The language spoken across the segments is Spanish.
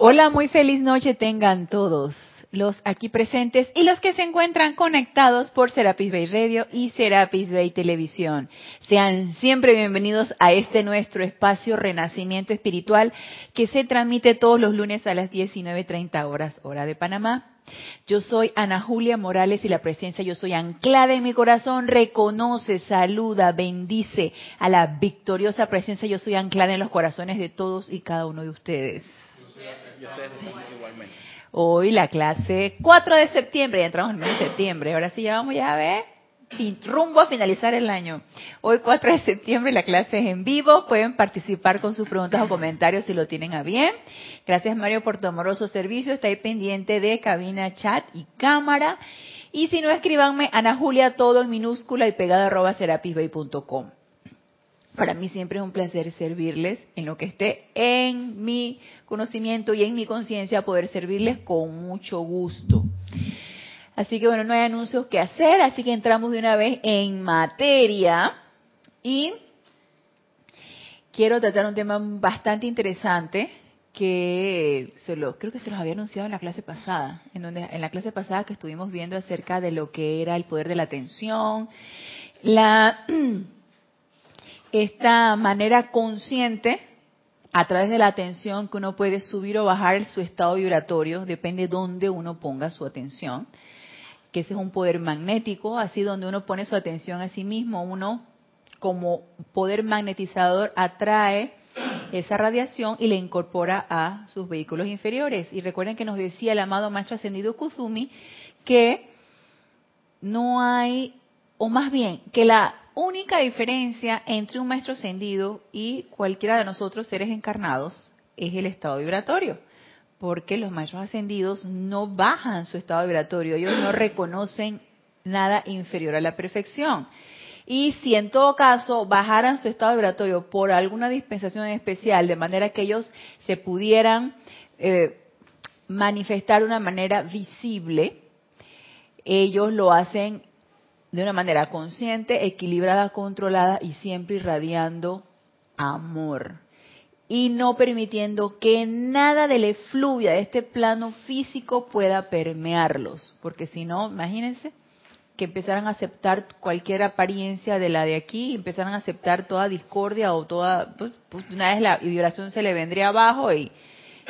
Hola, muy feliz noche tengan todos los aquí presentes y los que se encuentran conectados por Serapis Bay Radio y Serapis Bay Televisión. Sean siempre bienvenidos a este nuestro espacio Renacimiento Espiritual que se transmite todos los lunes a las 19.30 horas, hora de Panamá. Yo soy Ana Julia Morales y la presencia Yo Soy anclada en mi corazón reconoce, saluda, bendice a la victoriosa presencia Yo Soy anclada en los corazones de todos y cada uno de ustedes. Hoy la clase 4 de septiembre, ya entramos en el mes de septiembre, ahora sí ya vamos ya a ver, rumbo a finalizar el año. Hoy 4 de septiembre la clase es en vivo, pueden participar con sus preguntas o comentarios si lo tienen a bien. Gracias Mario por tu amoroso servicio, está ahí pendiente de cabina, chat y cámara. Y si no, escribanme Ana Julia todo en minúscula y pegada arroba serapisbay.com. Para mí siempre es un placer servirles en lo que esté en mi conocimiento y en mi conciencia, poder servirles con mucho gusto. Así que bueno, no hay anuncios que hacer, así que entramos de una vez en materia y quiero tratar un tema bastante interesante que se lo, creo que se los había anunciado en la clase pasada, en donde en la clase pasada que estuvimos viendo acerca de lo que era el poder de la atención, la esta manera consciente a través de la atención que uno puede subir o bajar su estado vibratorio, depende de dónde uno ponga su atención, que ese es un poder magnético, así donde uno pone su atención a sí mismo, uno como poder magnetizador atrae esa radiación y le incorpora a sus vehículos inferiores. Y recuerden que nos decía el amado Maestro Ascendido Kuzumi que no hay, o más bien, que la única diferencia entre un maestro ascendido y cualquiera de nosotros seres encarnados es el estado vibratorio, porque los maestros ascendidos no bajan su estado vibratorio, ellos no reconocen nada inferior a la perfección. Y si en todo caso bajaran su estado vibratorio por alguna dispensación especial, de manera que ellos se pudieran eh, manifestar de una manera visible, ellos lo hacen de una manera consciente, equilibrada, controlada y siempre irradiando amor. Y no permitiendo que nada de la efluvia de este plano físico pueda permearlos. Porque si no, imagínense que empezaran a aceptar cualquier apariencia de la de aquí, empezaran a aceptar toda discordia o toda, pues, pues, una vez la vibración se le vendría abajo y,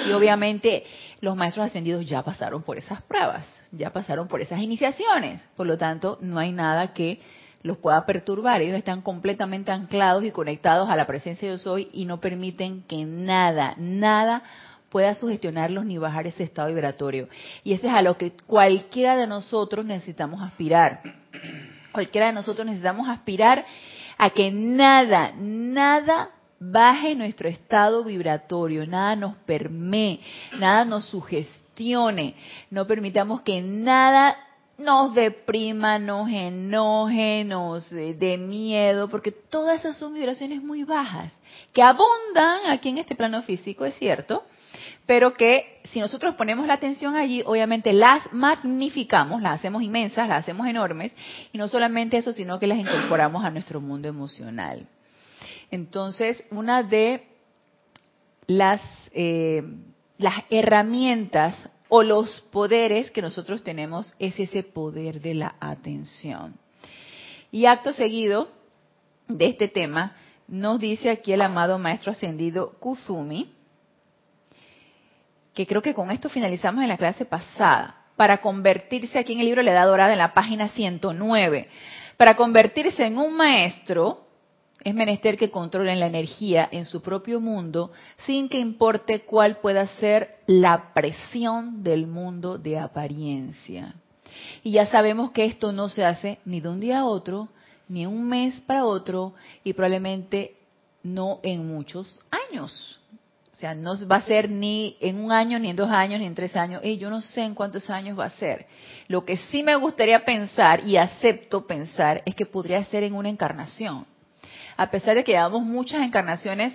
y obviamente los maestros ascendidos ya pasaron por esas pruebas ya pasaron por esas iniciaciones. Por lo tanto, no hay nada que los pueda perturbar. Ellos están completamente anclados y conectados a la presencia de Dios hoy y no permiten que nada, nada pueda sugestionarlos ni bajar ese estado vibratorio. Y ese es a lo que cualquiera de nosotros necesitamos aspirar. Cualquiera de nosotros necesitamos aspirar a que nada, nada baje nuestro estado vibratorio, nada nos permee, nada nos sugestione no permitamos que nada nos deprima, nos enoje, nos eh, dé miedo, porque todas esas son vibraciones muy bajas, que abundan aquí en este plano físico, es cierto, pero que si nosotros ponemos la atención allí, obviamente las magnificamos, las hacemos inmensas, las hacemos enormes, y no solamente eso, sino que las incorporamos a nuestro mundo emocional. Entonces, una de las eh, las herramientas o los poderes que nosotros tenemos es ese poder de la atención. Y acto seguido de este tema, nos dice aquí el amado Maestro Ascendido Kuzumi, que creo que con esto finalizamos en la clase pasada, para convertirse aquí en el libro La Edad Dorada, en la página 109, para convertirse en un maestro, es menester que controlen la energía en su propio mundo sin que importe cuál pueda ser la presión del mundo de apariencia. Y ya sabemos que esto no se hace ni de un día a otro, ni un mes para otro, y probablemente no en muchos años. O sea, no va a ser ni en un año, ni en dos años, ni en tres años. Y yo no sé en cuántos años va a ser. Lo que sí me gustaría pensar, y acepto pensar, es que podría ser en una encarnación a pesar de que llevamos muchas encarnaciones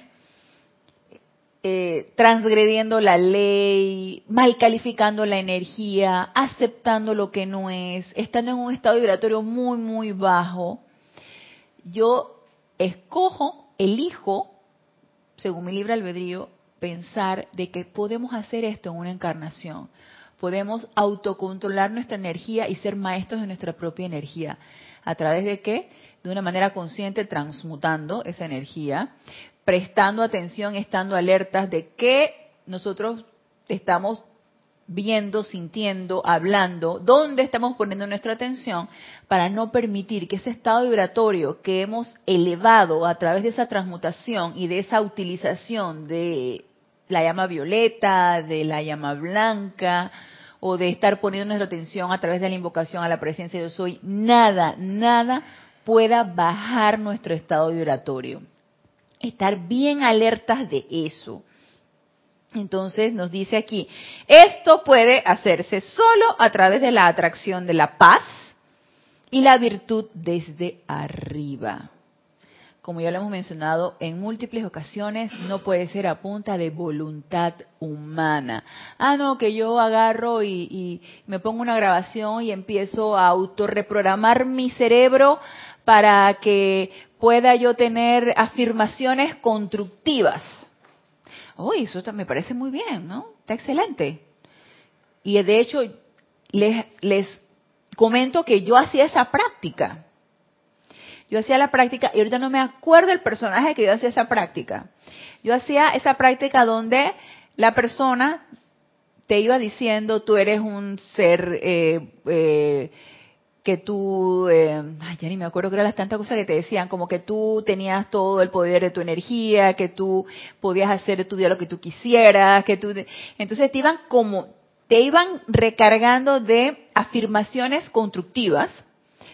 eh, transgrediendo la ley, mal calificando la energía, aceptando lo que no es, estando en un estado vibratorio muy, muy bajo, yo escojo, elijo, según mi libre albedrío, pensar de que podemos hacer esto en una encarnación. Podemos autocontrolar nuestra energía y ser maestros de nuestra propia energía. ¿A través de qué? De una manera consciente, transmutando esa energía, prestando atención, estando alertas de que nosotros estamos viendo, sintiendo, hablando, dónde estamos poniendo nuestra atención para no permitir que ese estado vibratorio que hemos elevado a través de esa transmutación y de esa utilización de la llama violeta, de la llama blanca o de estar poniendo nuestra atención a través de la invocación a la presencia de yo soy, nada, nada pueda bajar nuestro estado vibratorio. Estar bien alertas de eso entonces nos dice aquí, esto puede hacerse solo a través de la atracción de la paz y la virtud desde arriba. Como ya lo hemos mencionado en múltiples ocasiones, no puede ser a punta de voluntad humana. Ah, no, que yo agarro y, me pongo una grabación y empiezo a autorreprogramar mi cerebro para que pueda yo tener afirmaciones constructivas uy, eso me parece muy bien, ¿no? Está excelente. Y de hecho, les, les comento que yo hacía esa práctica. Yo hacía la práctica, y ahorita no me acuerdo el personaje que yo hacía esa práctica. Yo hacía esa práctica donde la persona te iba diciendo, tú eres un ser eh, eh, que tú, eh, ay, ya ni me acuerdo que eran las tantas cosas que te decían, como que tú tenías todo el poder de tu energía, que tú podías hacer tu vida lo que tú quisieras, que tú, entonces te iban como, te iban recargando de afirmaciones constructivas,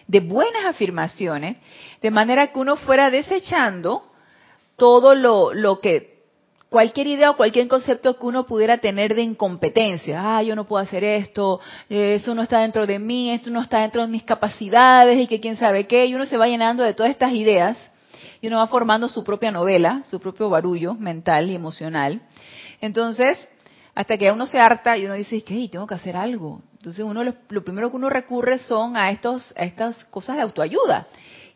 de buenas afirmaciones, de manera que uno fuera desechando todo lo, lo que cualquier idea o cualquier concepto que uno pudiera tener de incompetencia. Ah, yo no puedo hacer esto, eh, eso no está dentro de mí, esto no está dentro de mis capacidades y que quién sabe qué. Y uno se va llenando de todas estas ideas y uno va formando su propia novela, su propio barullo mental y emocional. Entonces, hasta que uno se harta y uno dice, que tengo que hacer algo. Entonces, uno lo primero que uno recurre son a, estos, a estas cosas de autoayuda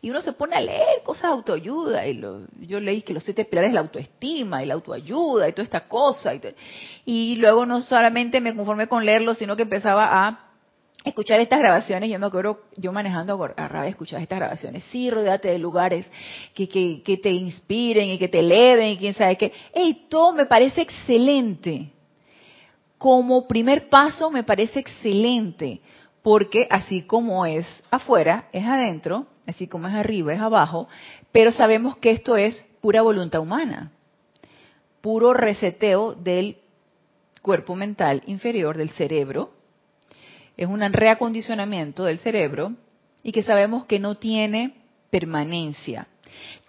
y uno se pone a leer cosas de autoayuda. Y yo leí que los siete pilares es la autoestima y la autoayuda y toda esta cosa. Y, luego no solamente me conformé con leerlo, sino que empezaba a escuchar estas grabaciones, yo me acuerdo, yo manejando a rabia escuchar estas grabaciones, sí, rodeate de lugares que, que, que, te inspiren y que te eleven y quién sabe qué. ¡Ey, todo me parece excelente! Como primer paso me parece excelente, porque así como es afuera, es adentro, así como es arriba, es abajo, pero sabemos que esto es pura voluntad humana, puro reseteo del cuerpo mental inferior, del cerebro, es un reacondicionamiento del cerebro y que sabemos que no tiene permanencia.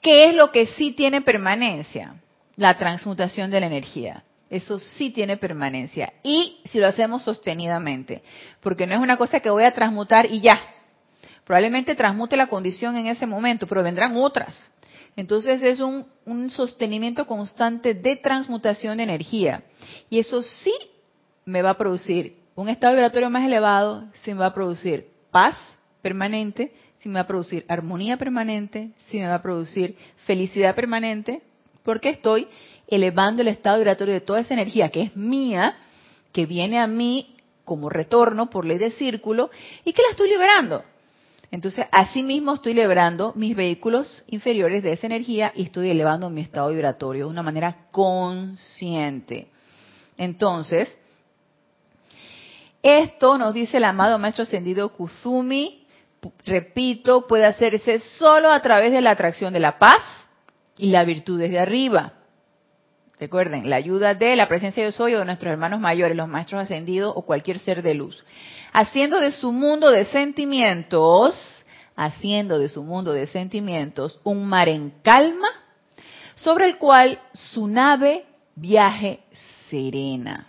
¿Qué es lo que sí tiene permanencia? La transmutación de la energía. Eso sí tiene permanencia. Y si lo hacemos sostenidamente, porque no es una cosa que voy a transmutar y ya, Probablemente transmute la condición en ese momento, pero vendrán otras. Entonces es un, sostenimiento constante de transmutación de energía. Y eso sí me va a producir un estado vibratorio más elevado, sí me va a producir paz permanente, sí me va a producir armonía permanente, sí me va a producir felicidad permanente, porque estoy elevando el estado vibratorio de toda esa energía que es mía, que viene a mí como retorno por ley de círculo y que la estoy liberando. Entonces, asimismo estoy liberando mis vehículos inferiores de esa energía y estoy elevando mi estado vibratorio de una manera consciente. Entonces, esto nos dice el amado Maestro Ascendido Kuzumi, repito, puede hacerse solo a través de la atracción de la paz y la virtud desde arriba. Recuerden, la ayuda de la presencia de soy de nuestros hermanos mayores, los maestros ascendidos o cualquier ser de luz haciendo de su mundo de sentimientos, haciendo de su mundo de sentimientos un mar en calma, sobre el cual su nave viaje serena.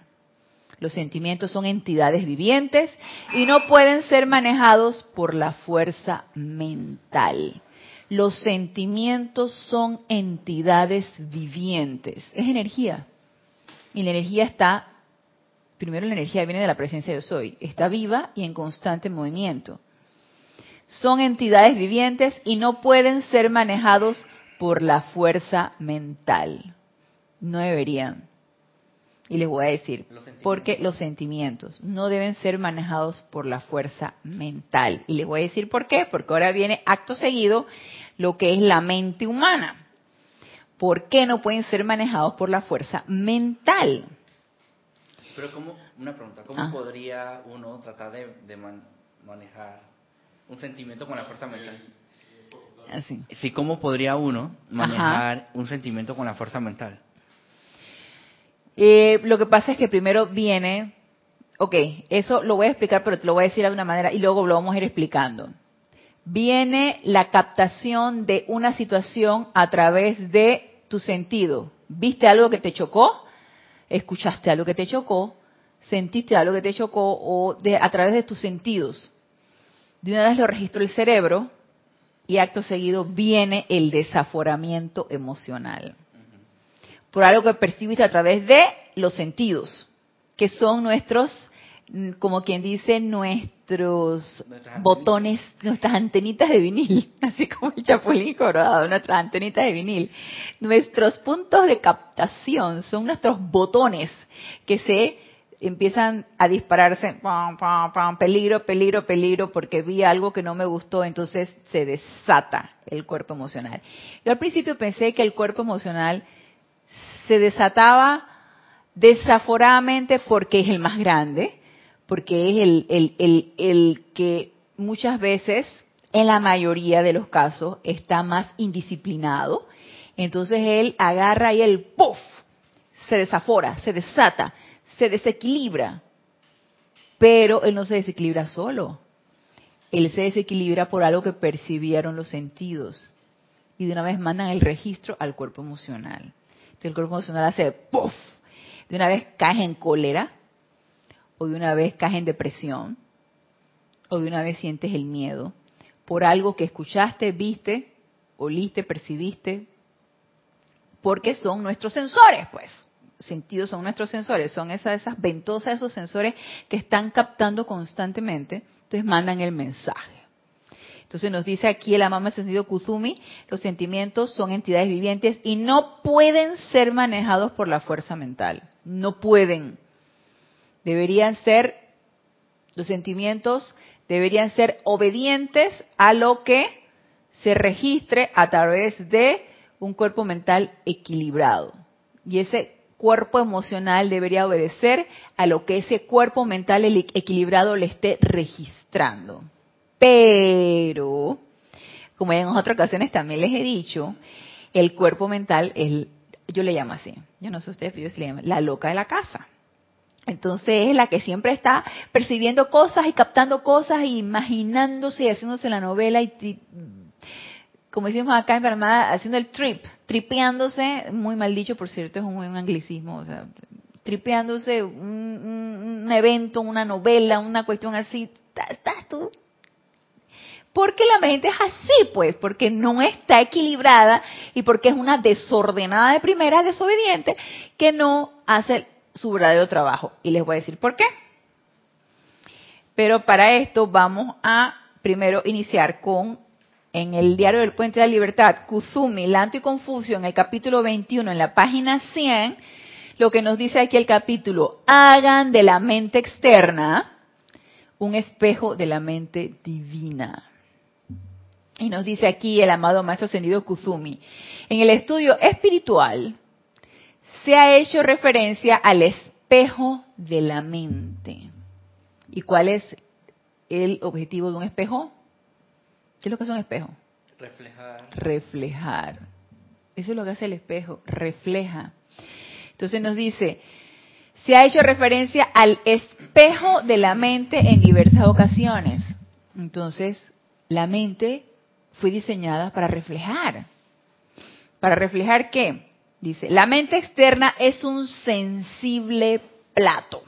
Los sentimientos son entidades vivientes y no pueden ser manejados por la fuerza mental. Los sentimientos son entidades vivientes, es energía. Y la energía está primero la energía viene de la presencia de yo soy, está viva y en constante movimiento. Son entidades vivientes y no pueden ser manejados por la fuerza mental. No deberían. Y les voy a decir, porque los sentimientos no deben ser manejados por la fuerza mental. Y les voy a decir por qué, porque ahora viene acto seguido lo que es la mente humana. ¿Por qué no pueden ser manejados por la fuerza mental? Pero cómo, una pregunta, ¿cómo ah. podría uno tratar de, manejar un sentimiento con la fuerza mental? Así. Sí, ¿cómo podría uno manejar un sentimiento con la fuerza mental? Eh, lo que pasa es que primero viene, ok, eso lo voy a explicar, pero te lo voy a decir de una manera y luego lo vamos a ir explicando. Viene la captación de una situación a través de tu sentido. ¿Viste algo que te chocó? ¿Escuchaste algo que te chocó? ¿Sentiste algo que te chocó? O a través de tus sentidos. De una vez lo registró el cerebro y acto seguido viene el desaforamiento emocional por algo que percibiste a través de los sentidos, que son nuestros, mm, como quien dice, nuestros botones, nuestras antenitas de vinil, así como el chapulín colorado, nuestras antenitas de vinil. Nuestros puntos de captación son nuestros botones que se empiezan a dispararse, pam, pam, pam, peligro, peligro, peligro, porque vi algo que no me gustó, entonces se desata el cuerpo emocional. Yo al principio pensé que el cuerpo emocional se desataba desaforadamente porque es el más grande, porque es el, que muchas veces, en la mayoría de los casos, está más indisciplinado. Entonces él agarra y el ¡puff! se desafora, se desata, se desequilibra. Pero él no se desequilibra solo. Él se desequilibra por algo que percibieron los sentidos. Y de una vez mandan el registro al cuerpo emocional el cuerpo emocional hace ¡puff! De una vez caes en cólera, o de una vez caes en depresión, o de una vez sientes el miedo por algo que escuchaste, viste, oliste, percibiste, porque son nuestros sensores, pues. Sentidos son nuestros sensores, son esas, esas ventosas, esos sensores que están captando constantemente, entonces mandan el mensaje. Entonces nos dice aquí el amama sentido Kuzumi, los sentimientos son entidades vivientes y no pueden ser manejados por la fuerza mental. No pueden. Deberían ser, los sentimientos deberían ser obedientes a lo que se registre a través de un cuerpo mental equilibrado. Y ese cuerpo emocional debería obedecer a lo que ese cuerpo mental equilibrado le esté registrando. Pero, como en otras ocasiones también les he dicho, el cuerpo mental es, yo le llamo así, yo no sé ustedes, pero yo le llamo, la loca de la casa. Entonces es la que siempre está percibiendo cosas y captando cosas y imaginándose y haciéndose la novela y, como decimos acá en Panamá, haciendo el trip, tripeándose, muy mal dicho por cierto, es un, un anglicismo, o sea, tripeándose un, un, evento, una novela, una cuestión así, estás tú porque la mente es así, pues, porque no está equilibrada y porque es una desordenada de primera, desobediente, que no hace su verdadero trabajo. Y les voy a decir por qué. Pero para esto vamos a primero iniciar con, en el diario del Puente de la Libertad, Kuzumi, Lanto y Confucio, en el capítulo 21, en la página 100, lo que nos dice aquí el capítulo, hagan de la mente externa un espejo de la mente divina. Y nos dice aquí el amado maestro ascendido Kuzumi, en el estudio espiritual se ha hecho referencia al espejo de la mente. ¿Y cuál es el objetivo de un espejo? ¿Qué es lo que es un espejo? Reflejar. Reflejar. Eso es lo que hace el espejo, refleja. Entonces nos dice, se ha hecho referencia al espejo de la mente en diversas ocasiones. Entonces, la mente fue diseñada para reflejar. ¿Para reflejar qué? Dice, la mente externa es un sensible plato.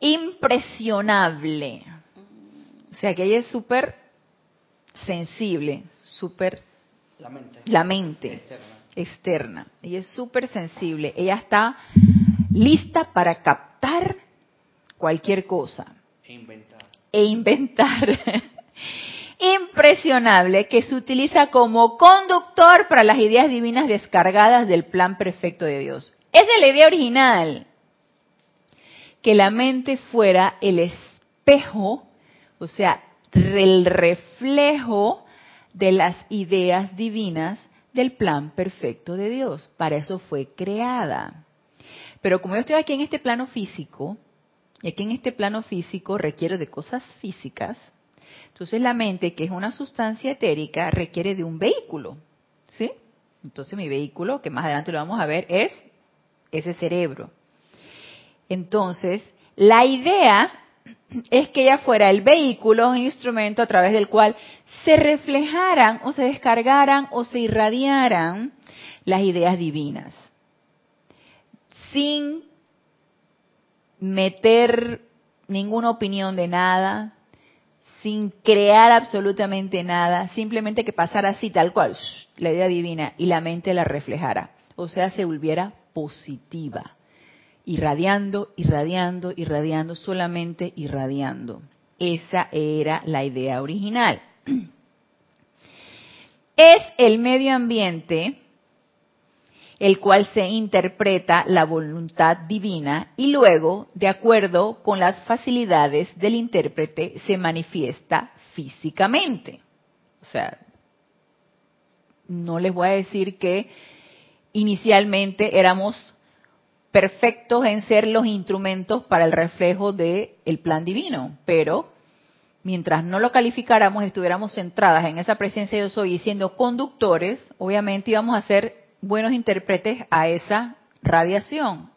Impresionable. O sea que ella es súper sensible, súper... La mente. La mente externa. externa. Ella es súper sensible. Ella está lista para captar cualquier cosa. E inventar. E inventar. impresionable que se utiliza como conductor para las ideas divinas descargadas del plan perfecto de Dios. Esa es la idea original. Que la mente fuera el espejo, o sea, el reflejo de las ideas divinas del plan perfecto de Dios. Para eso fue creada. Pero como yo estoy aquí en este plano físico, y aquí en este plano físico requiere de cosas físicas, entonces la mente, que es una sustancia etérica, requiere de un vehículo. ¿Sí? Entonces mi vehículo, que más adelante lo vamos a ver, es ese cerebro. Entonces, la idea es que ella fuera el vehículo, un instrumento a través del cual se reflejaran o se descargaran o se irradiaran las ideas divinas, sin meter ninguna opinión de nada, sin crear absolutamente nada, simplemente que pasara así tal cual, la idea divina, y la mente la reflejara, o sea, se volviera positiva irradiando, irradiando, irradiando, solamente irradiando. Esa era la idea original. Es el medio ambiente el cual se interpreta la voluntad divina y luego, de acuerdo con las facilidades del intérprete, se manifiesta físicamente. O sea, no les voy a decir que inicialmente éramos perfectos en ser los instrumentos para el reflejo del el plan divino, pero mientras no lo calificáramos, estuviéramos centradas en esa presencia yo soy y siendo conductores, obviamente íbamos a ser buenos intérpretes a esa radiación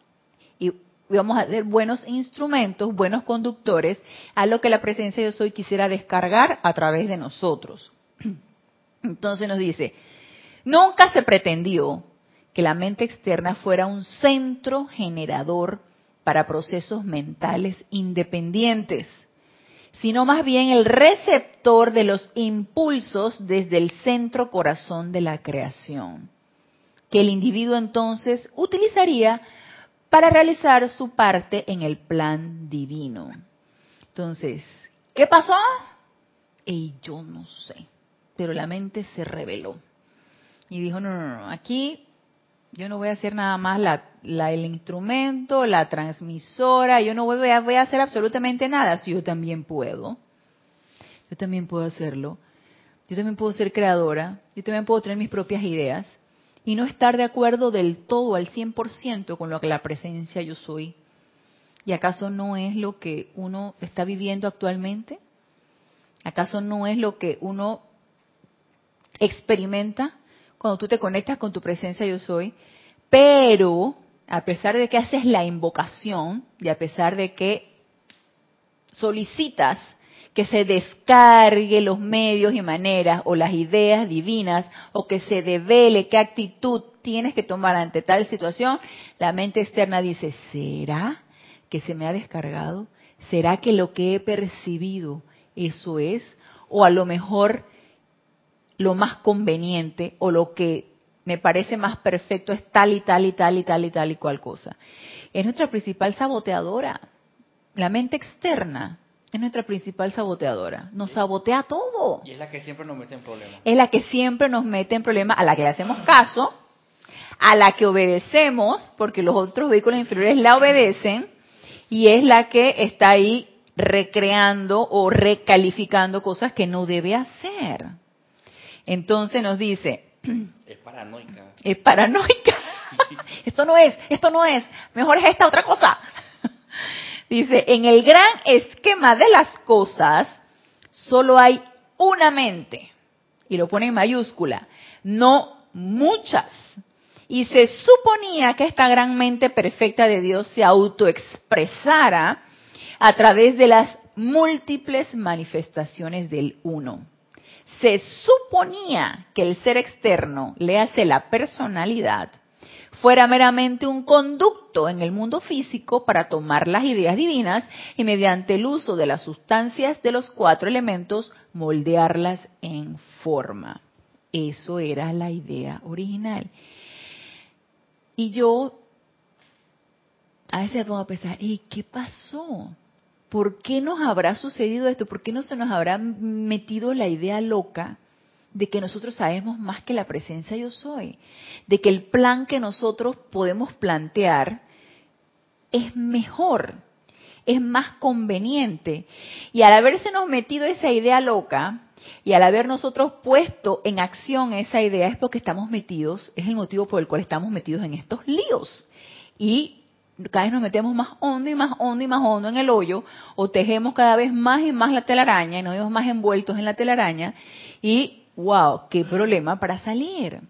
y íbamos a ser buenos instrumentos, buenos conductores a lo que la presencia yo soy quisiera descargar a través de nosotros. Entonces nos dice, nunca se pretendió que la mente externa fuera un centro generador para procesos mentales independientes, sino más bien el receptor de los impulsos desde el centro corazón de la creación, que el individuo entonces utilizaría para realizar su parte en el plan divino. Entonces, ¿qué pasó? Y yo no sé, pero la mente se reveló y dijo, no, no, no, aquí yo no voy a hacer nada más la, el instrumento, la transmisora, yo no voy a, voy a hacer absolutamente nada, si yo también puedo. Yo también puedo hacerlo. Yo también puedo ser creadora, yo también puedo tener mis propias ideas y no estar de acuerdo del todo, al 100% con lo que la presencia yo soy. ¿Y acaso no es lo que uno está viviendo actualmente? ¿Acaso no es lo que uno experimenta cuando tú te conectas con tu presencia yo soy, pero a pesar de que haces la invocación y a pesar de que solicitas que se descargue los medios y maneras o las ideas divinas o que se devele qué actitud tienes que tomar ante tal situación, la mente externa dice, ¿será que se me ha descargado? ¿Será que lo que he percibido eso es? O a lo mejor lo más conveniente o lo que me parece más perfecto es tal y tal y tal y tal y tal y cual cosa. Es nuestra principal saboteadora. La mente externa es nuestra principal saboteadora. Nos sabotea todo. Y es la que siempre nos mete en problemas. Es la que siempre nos mete en problemas, a la que le hacemos caso, a la que obedecemos, porque los otros vehículos inferiores la obedecen, y es la que está ahí recreando o recalificando cosas que no debe hacer. Entonces nos dice... Es paranoica. Es paranoica. esto no es, esto no es. Mejor es esta otra cosa. Dice, en el gran esquema de las cosas, solo hay una mente. Y lo pone en mayúscula. No muchas. Y se suponía que esta gran mente perfecta de Dios se autoexpresara a través de las múltiples manifestaciones del uno se suponía que el ser externo, le hace la personalidad, fuera meramente un conducto en el mundo físico para tomar las ideas divinas y mediante el uso de las sustancias de los cuatro elementos moldearlas en forma. Eso era la idea original. Y yo a veces pongo a pensar, ¿y qué pasó? ¿por qué nos habrá sucedido esto? ¿Por qué no se nos habrá metido la idea loca de que nosotros sabemos más que la presencia yo soy, de que el plan que nosotros podemos plantear es mejor, es más conveniente. Y al haberse nos metido esa idea loca, y al haber nosotros puesto en acción esa idea es porque estamos metidos, es el motivo por el cual estamos metidos en estos líos. Y cada vez nos metemos más hondo y más hondo y más hondo en el hoyo, o tejemos cada vez más y más la telaraña y nos vemos más envueltos en la telaraña. Y, wow, qué problema para salir.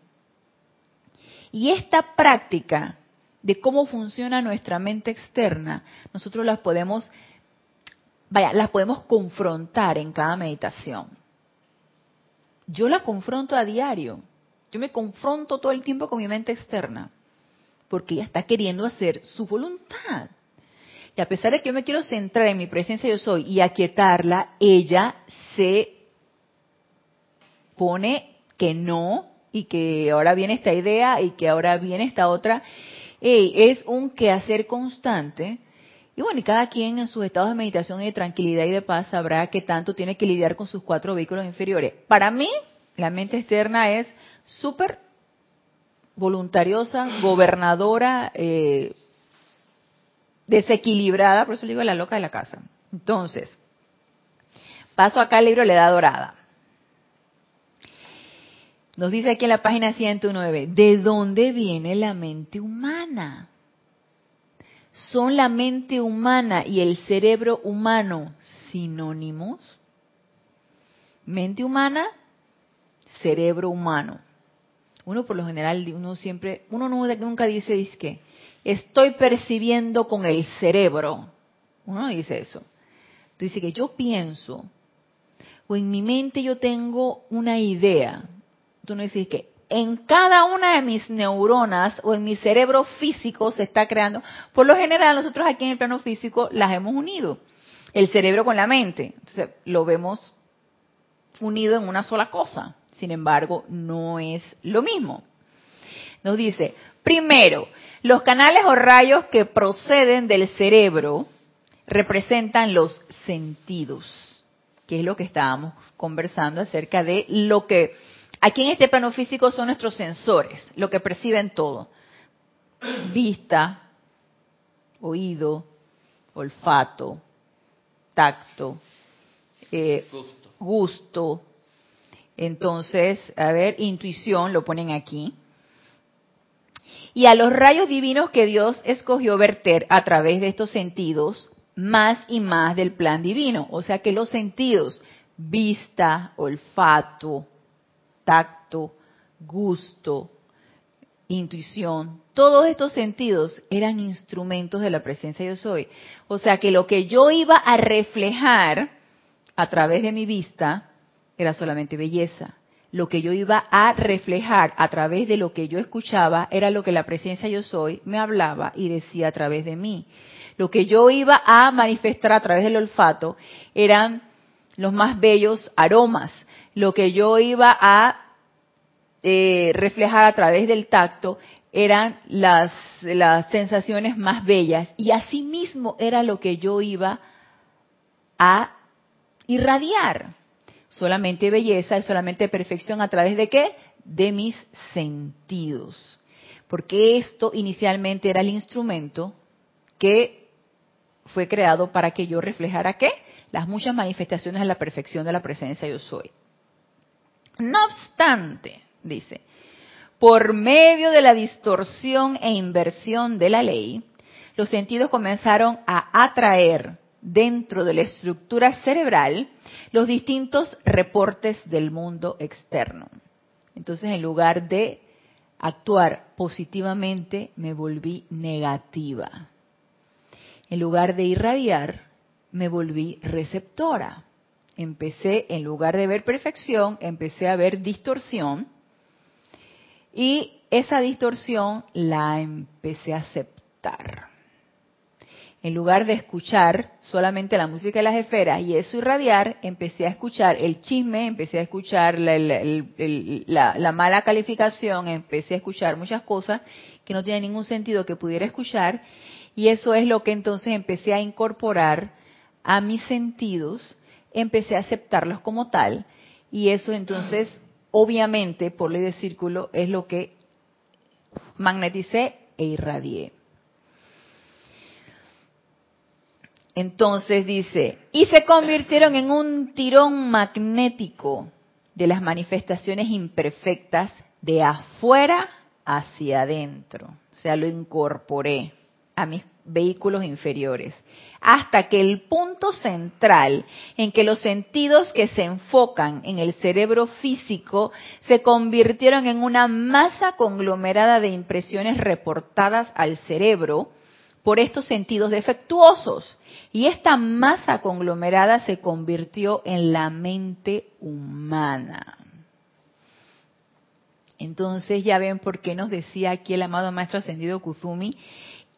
Y esta práctica de cómo funciona nuestra mente externa, nosotros las podemos, vaya, las podemos confrontar en cada meditación. Yo la confronto a diario. Yo me confronto todo el tiempo con mi mente externa, porque ella está queriendo hacer su voluntad. Y a pesar de que yo me quiero centrar en mi presencia yo soy y aquietarla, ella se pone que no y que ahora viene esta idea y que ahora viene esta otra es un quehacer constante. Y bueno, y cada quien en sus estados de meditación y de tranquilidad y de paz sabrá que tanto tiene que lidiar con sus cuatro vehículos inferiores. Para mí, la mente externa es súper voluntariosa, gobernadora, eh, desequilibrada, por eso digo la loca de la casa. Entonces, paso acá al libro Le da dorada. Nos dice aquí en la página 109, ¿de dónde viene la mente humana? ¿Son la mente humana y el cerebro humano sinónimos? Mente humana, cerebro humano. Uno por lo general, uno siempre, uno nunca dice, dice que estoy percibiendo con el cerebro. Uno no dice eso. Tú dices que yo pienso, o en mi mente yo tengo una idea, tú no dices que en cada una de mis neuronas o en mi cerebro físico se está creando. Por lo general, nosotros aquí en el plano físico las hemos unido. El cerebro con la mente. Entonces, lo vemos unido en una sola cosa. Sin embargo, no es lo mismo. Nos dice, primero, los canales o rayos que proceden del cerebro representan los sentidos, que es lo que estábamos conversando acerca de lo que Aquí en este plano físico son nuestros sensores, lo que perciben todo. Vista, oído, olfato, tacto, eh, gusto. Entonces, a ver, intuición, lo ponen aquí. Y a los rayos divinos que Dios escogió verter a través de estos sentidos, más y más del plan divino. O sea que los sentidos, vista, olfato, tacto, gusto, intuición, todos estos sentidos eran instrumentos de la presencia yo soy. O sea que lo que yo iba a reflejar a través de mi vista era solamente belleza. Lo que yo iba a reflejar a través de lo que yo escuchaba era lo que la presencia yo soy me hablaba y decía a través de mí. Lo que yo iba a manifestar a través del olfato eran los más bellos aromas lo que yo iba a eh, reflejar a través del tacto eran las, las sensaciones más bellas y asimismo era lo que yo iba a irradiar. Solamente belleza y solamente perfección a través de qué? De mis sentidos. Porque esto inicialmente era el instrumento que fue creado para que yo reflejara qué? Las muchas manifestaciones de la perfección de la presencia yo soy. No obstante, dice, por medio de la distorsión e inversión de la ley, los sentidos comenzaron a atraer dentro de la estructura cerebral los distintos reportes del mundo externo. Entonces, en lugar de actuar positivamente, me volví negativa. En lugar de irradiar, me volví receptora empecé, en lugar de ver perfección, empecé a ver distorsión y esa distorsión la empecé a aceptar. En lugar de escuchar solamente la música de las esferas y eso irradiar, empecé a escuchar el chisme, empecé a escuchar la, la mala calificación, empecé a escuchar muchas cosas que no tienen ningún sentido que pudiera escuchar y eso es lo que entonces empecé a incorporar a mis sentidos empecé a aceptarlos como tal y eso entonces obviamente, por ley de círculo, es lo que magneticé e irradié. Entonces dice, y se convirtieron en un tirón magnético de las manifestaciones imperfectas de afuera hacia adentro. O sea, lo incorporé a mis vehículos inferiores, hasta que el punto central en que los sentidos que se enfocan en el cerebro físico se convirtieron en una masa conglomerada de impresiones reportadas al cerebro por estos sentidos defectuosos. Y esta masa conglomerada se convirtió en la mente humana. Entonces ya ven por qué nos decía aquí el amado Maestro Ascendido Kuzumi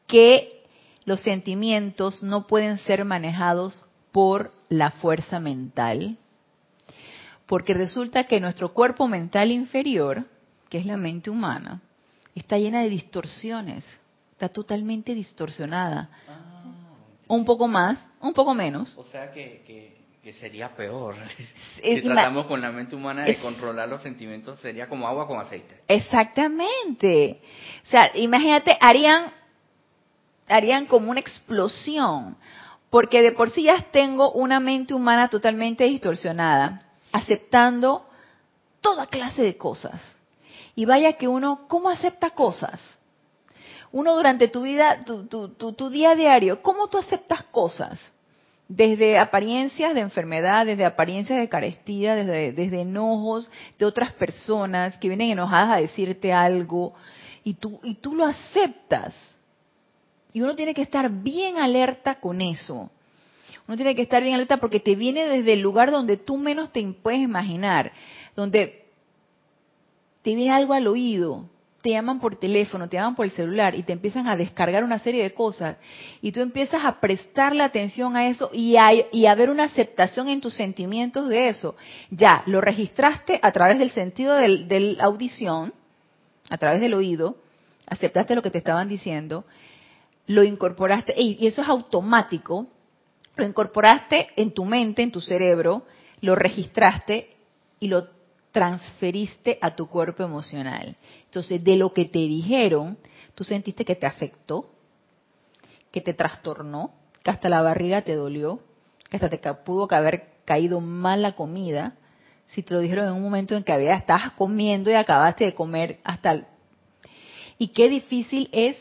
que los sentimientos no pueden ser manejados por la fuerza mental, porque resulta que nuestro cuerpo mental inferior, que es la mente humana, está llena de distorsiones, está totalmente distorsionada. Ah, un poco más, un poco menos. O sea que, sería peor. si tratamos con la mente humana de controlar los sentimientos, sería como agua con aceite. Exactamente. O sea, imagínate, harían harían como una explosión, porque de por sí ya tengo una mente humana totalmente distorsionada, aceptando toda clase de cosas. Y vaya que uno, ¿cómo acepta cosas? Uno durante tu vida, tu, tu, día a diario, ¿cómo tú aceptas cosas? Desde apariencias de enfermedad, desde apariencias de carestía, desde, desde enojos de otras personas que vienen enojadas a decirte algo, y tú, y tú lo aceptas y uno tiene que estar bien alerta con eso. Uno tiene que estar bien alerta porque te viene desde el lugar donde tú menos te puedes imaginar, donde te viene algo al oído, te llaman por teléfono, te llaman por el celular y te empiezan a descargar una serie de cosas y tú empiezas a prestarle atención a eso y a, y a ver una aceptación en tus sentimientos de eso. Ya, lo registraste a través del sentido de la audición, a través del oído, aceptaste lo que te estaban diciendo lo incorporaste, y eso es automático, lo incorporaste en tu mente, en tu cerebro, lo registraste y lo transferiste a tu cuerpo emocional. Entonces, de lo que te dijeron, tú sentiste que te afectó, que te trastornó, que hasta la barriga te dolió, que hasta te pudo haber caído mal la comida, si te lo dijeron en un momento en que había, estabas comiendo y acabaste de comer hasta... Y qué difícil es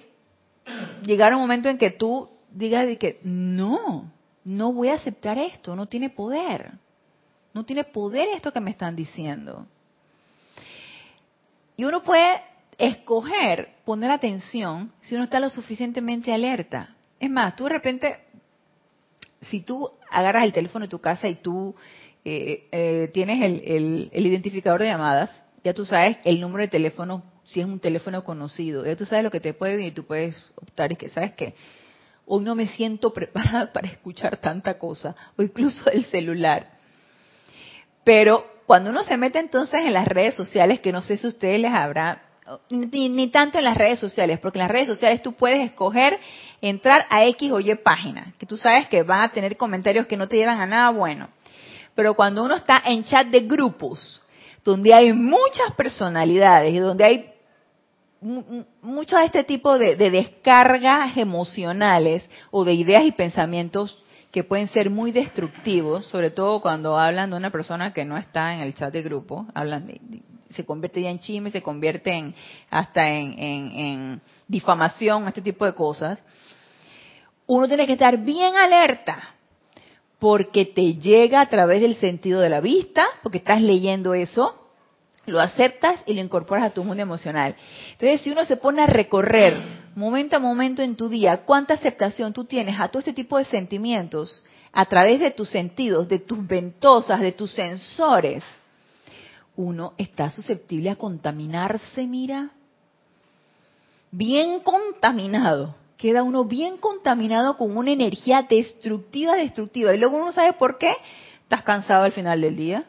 llegar un momento en que tú digas que no, no voy a aceptar esto, no tiene poder. No tiene poder esto que me están diciendo. Y uno puede escoger poner atención si uno está lo suficientemente alerta. Es más, tú de repente, si tú agarras el teléfono de tu casa y tú eh, eh, tienes el, el identificador de llamadas, ya tú sabes el número de teléfono si es un teléfono conocido. Ya tú sabes lo que te puede venir, tú puedes optar y que, ¿sabes qué? Hoy no me siento preparada para escuchar tanta cosa, o incluso el celular. Pero cuando uno se mete entonces en las redes sociales, que no sé si ustedes les habrá, ni, ni, tanto en las redes sociales, porque en las redes sociales tú puedes escoger entrar a X o Y página, que tú sabes que van a tener comentarios que no te llevan a nada bueno. Pero cuando uno está en chat de grupos, donde hay muchas personalidades y donde hay mucho de este tipo de, descargas emocionales o de ideas y pensamientos que pueden ser muy destructivos, sobre todo cuando hablan de una persona que no está en el chat de grupo, hablan se convierte ya en chisme, se convierte en, hasta en, en difamación, este tipo de cosas. Uno tiene que estar bien alerta porque te llega a través del sentido de la vista, porque estás leyendo eso, lo aceptas y lo incorporas a tu mundo emocional. Entonces, si uno se pone a recorrer momento a momento en tu día cuánta aceptación tú tienes a todo este tipo de sentimientos a través de tus sentidos, de tus ventosas, de tus sensores, uno está susceptible a contaminarse, mira, bien contaminado. Queda uno bien contaminado con una energía destructiva, destructiva. Y luego uno sabe por qué. Estás cansado al final del día,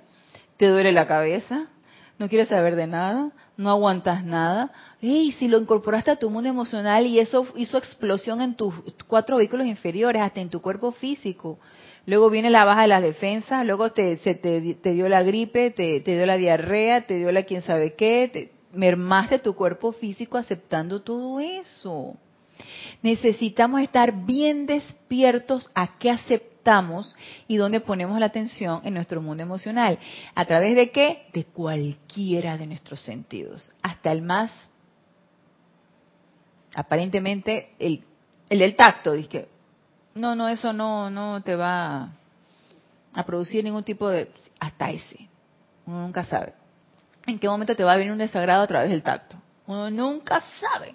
te duele la cabeza, no quieres saber de nada, no aguantas nada, Y si lo incorporaste a tu mundo emocional y eso hizo explosión en tus cuatro vehículos inferiores, hasta en tu cuerpo físico. Luego viene la baja de las defensas, luego te, se te, dio la gripe, te, dio la diarrea, te dio la quién sabe qué, te, mermaste tu cuerpo físico aceptando todo eso. Necesitamos estar bien despiertos a qué aceptamos y dónde ponemos la atención en nuestro mundo emocional. ¿A través de qué? De cualquiera de nuestros sentidos, hasta el más aparentemente el, el del tacto, dice, no, no, eso no, no te va a producir ningún tipo de, hasta ese, uno nunca sabe. ¿En qué momento te va a venir un desagrado a través del tacto? Uno nunca sabe.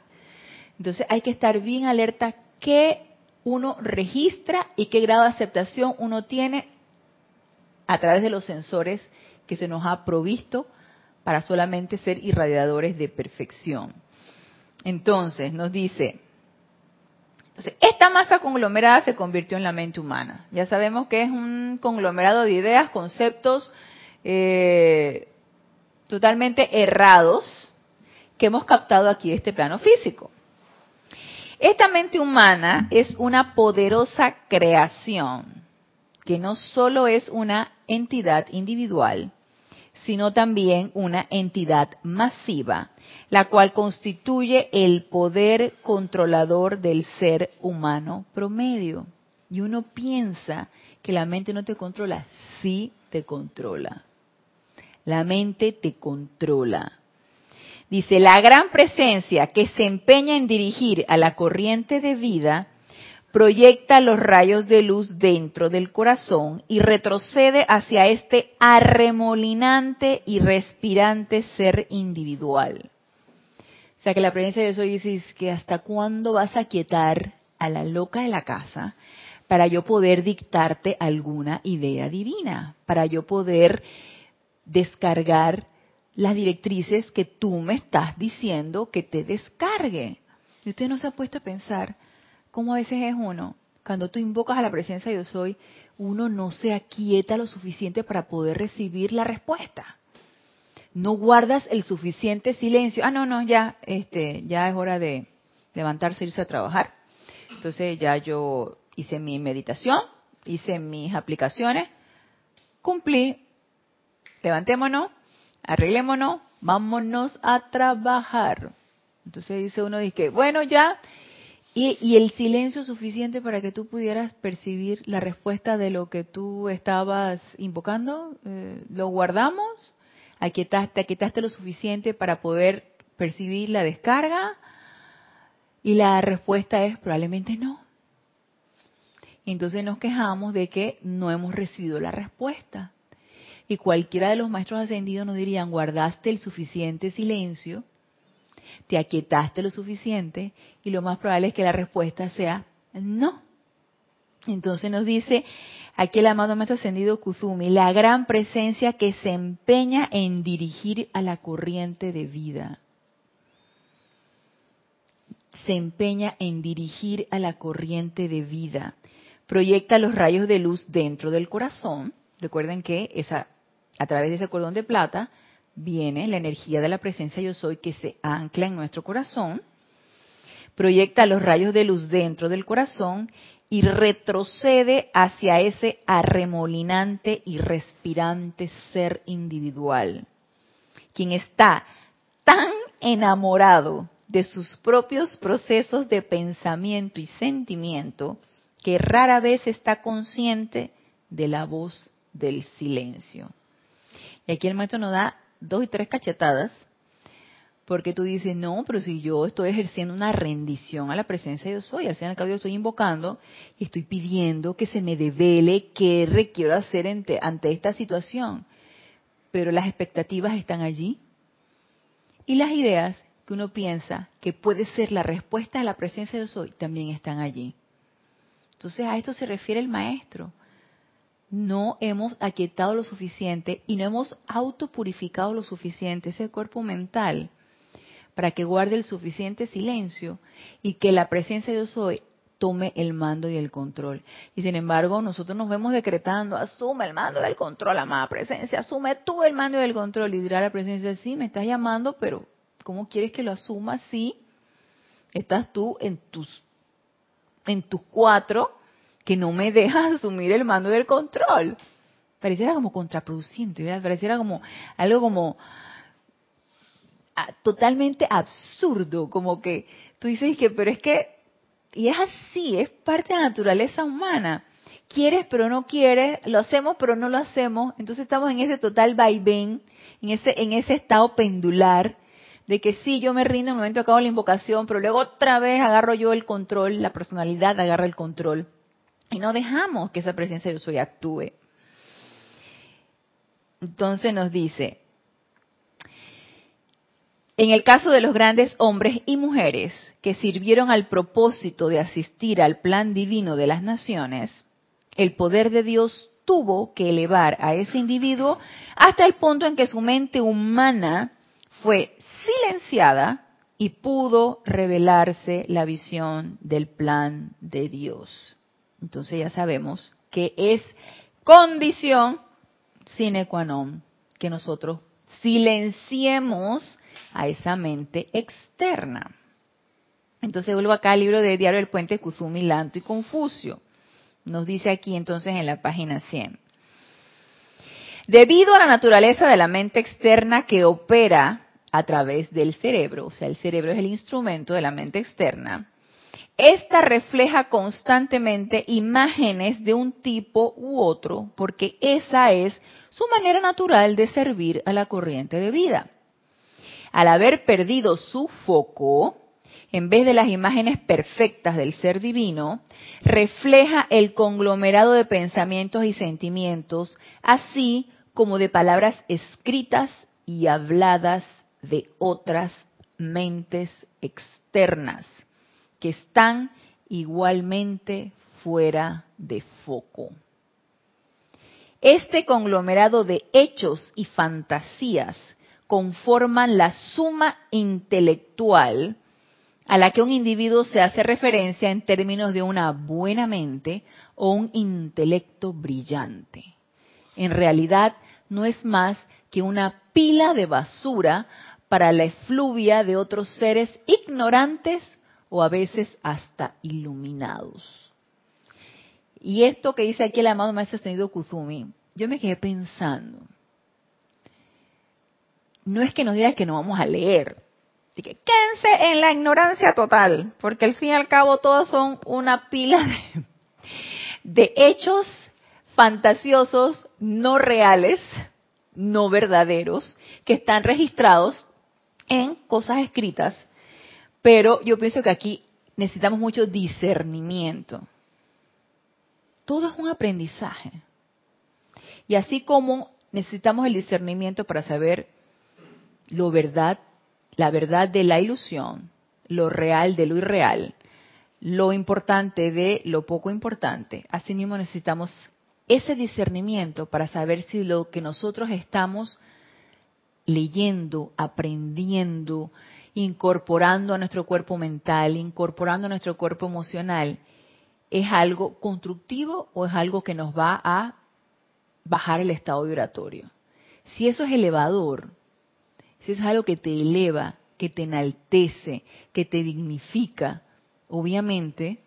Entonces hay que estar bien alerta qué uno registra y qué grado de aceptación uno tiene a través de los sensores que se nos ha provisto para solamente ser irradiadores de perfección. Entonces, nos dice, esta masa conglomerada se convirtió en la mente humana. Ya sabemos que es un conglomerado de ideas, conceptos eh, totalmente errados que hemos captado aquí este plano físico. Esta mente humana es una poderosa creación que no solo es una entidad individual, sino también una entidad masiva la cual constituye el poder controlador del ser humano promedio. Y uno piensa que la mente no te controla, sí te controla. La mente te controla. Dice, la gran presencia que se empeña en dirigir a la corriente de vida proyecta los rayos de luz dentro del corazón y retrocede hacia este arremolinante y respirante ser individual. O sea que la presencia de hoy dice que hasta cuándo vas a quietar a la loca de la casa para yo poder dictarte alguna idea divina, para yo poder descargar las directrices que tú me estás diciendo que te descargue. Y usted no se ha puesto a pensar cómo a veces es uno, cuando tú invocas a la presencia de Dios hoy, uno no se aquieta lo suficiente para poder recibir la respuesta no guardas el suficiente silencio. Ah, no, no, ya, este, ya es hora de levantarse, irse a trabajar. Entonces ya yo hice mi meditación, hice mis aplicaciones, cumplí, levantémonos, arreglémonos, vámonos a trabajar. Entonces dice uno, dice, bueno, ya, y, el silencio suficiente para que tú pudieras percibir la respuesta de lo que tú estabas invocando, eh, lo guardamos aquietaste, aquietaste lo suficiente para poder percibir la descarga? Y la respuesta es probablemente no. Entonces nos quejamos de que no hemos recibido la respuesta. Y cualquiera de los maestros ascendidos nos dirían, guardaste el suficiente silencio, te aquietaste lo suficiente, y lo más probable es que la respuesta sea no. Entonces nos dice aquí el amado maestro ascendido Kuzumi, la gran presencia que se empeña en dirigir a la corriente de vida. Se empeña en dirigir a la corriente de vida. Proyecta los rayos de luz dentro del corazón. Recuerden que esa, a través de ese cordón de plata viene la energía de la presencia yo soy que se ancla en nuestro corazón. Proyecta los rayos de luz dentro del corazón y retrocede hacia ese arremolinante y respirante ser individual, quien está tan enamorado de sus propios procesos de pensamiento y sentimiento que rara vez está consciente de la voz del silencio. Y aquí el maestro nos da dos y tres cachetadas porque tú dices, no, pero si yo estoy ejerciendo una rendición a la presencia de Dios soy, al fin y al cabo yo estoy invocando y estoy pidiendo que se me devele qué requiero hacer ante, ante esta situación. Pero las expectativas están allí. Y las ideas que uno piensa que puede ser la respuesta a la presencia de Dios hoy también están allí. Entonces a esto se refiere el maestro. No hemos aquietado lo suficiente y no hemos autopurificado lo suficiente ese cuerpo mental para que guarde el suficiente silencio y que la presencia de Dios hoy tome el mando y el control. Y sin embargo, nosotros nos vemos decretando, asume el mando del control, amada presencia, asume tú el mando y el control. Y dirá la presencia, sí, me estás llamando, pero ¿cómo quieres que lo asuma si estás tú en tus, en tus cuatro que no me dejas asumir el mando del control? Pareciera como contraproducente, ¿verdad? Pareciera como algo como ah, totalmente absurdo, como que tú dices que, pero es que, y es así, es parte de la naturaleza humana quieres pero no quieres, lo hacemos pero no lo hacemos, entonces estamos en ese total vaivén, en ese, en ese estado pendular de que sí, yo me rindo en el momento acabo la invocación, pero luego otra vez agarro yo el control, la personalidad agarra el control y no dejamos que esa presencia yo soy actúe. Entonces nos dice, en el caso de los grandes hombres y mujeres que sirvieron al propósito de asistir al plan divino de las naciones, el poder de Dios tuvo que elevar a ese individuo hasta el punto en que su mente humana fue silenciada y pudo revelarse la visión del plan de Dios. Entonces ya sabemos que es condición sine qua non que nosotros silenciemos a esa mente externa. Entonces vuelvo acá al libro de Diario del Puente Kuzumi, Lanto y Confucio. Nos dice aquí entonces en la página 100. Debido a la naturaleza de la mente externa que opera a través del cerebro, o sea, el cerebro es el instrumento de la mente externa, esta refleja constantemente imágenes de un tipo u otro, porque esa es su manera natural de servir a la corriente de vida. Al haber perdido su foco, en vez de las imágenes perfectas del ser divino, refleja el conglomerado de pensamientos y sentimientos, así como de palabras escritas y habladas de otras mentes externas, que están igualmente fuera de foco. Este conglomerado de hechos y fantasías conforman la suma intelectual a la que un individuo se hace referencia en términos de una buena mente o un intelecto brillante. En realidad no es más que una pila de basura para la efluvia de otros seres ignorantes o a veces hasta iluminados. Y esto que dice aquí el amado maestro Ascendido Kuzumi, yo me quedé pensando, no es que nos diga que no vamos a leer, que quédense en la ignorancia total, porque al fin y al cabo todos son una pila de, de hechos fantasiosos, no reales, no verdaderos, que están registrados en cosas escritas, pero yo pienso que aquí necesitamos mucho discernimiento. Todo es un aprendizaje. Y así como necesitamos el discernimiento para saber lo verdad la verdad de la ilusión, lo real de lo irreal, lo importante de lo poco importante. Asimismo necesitamos ese discernimiento para saber si lo que nosotros estamos leyendo, aprendiendo, incorporando a nuestro cuerpo mental, incorporando a nuestro cuerpo emocional, es algo constructivo o es algo que nos va a bajar el estado vibratorio. Si eso es elevador, si es algo que te eleva, que te enaltece, que te dignifica, obviamente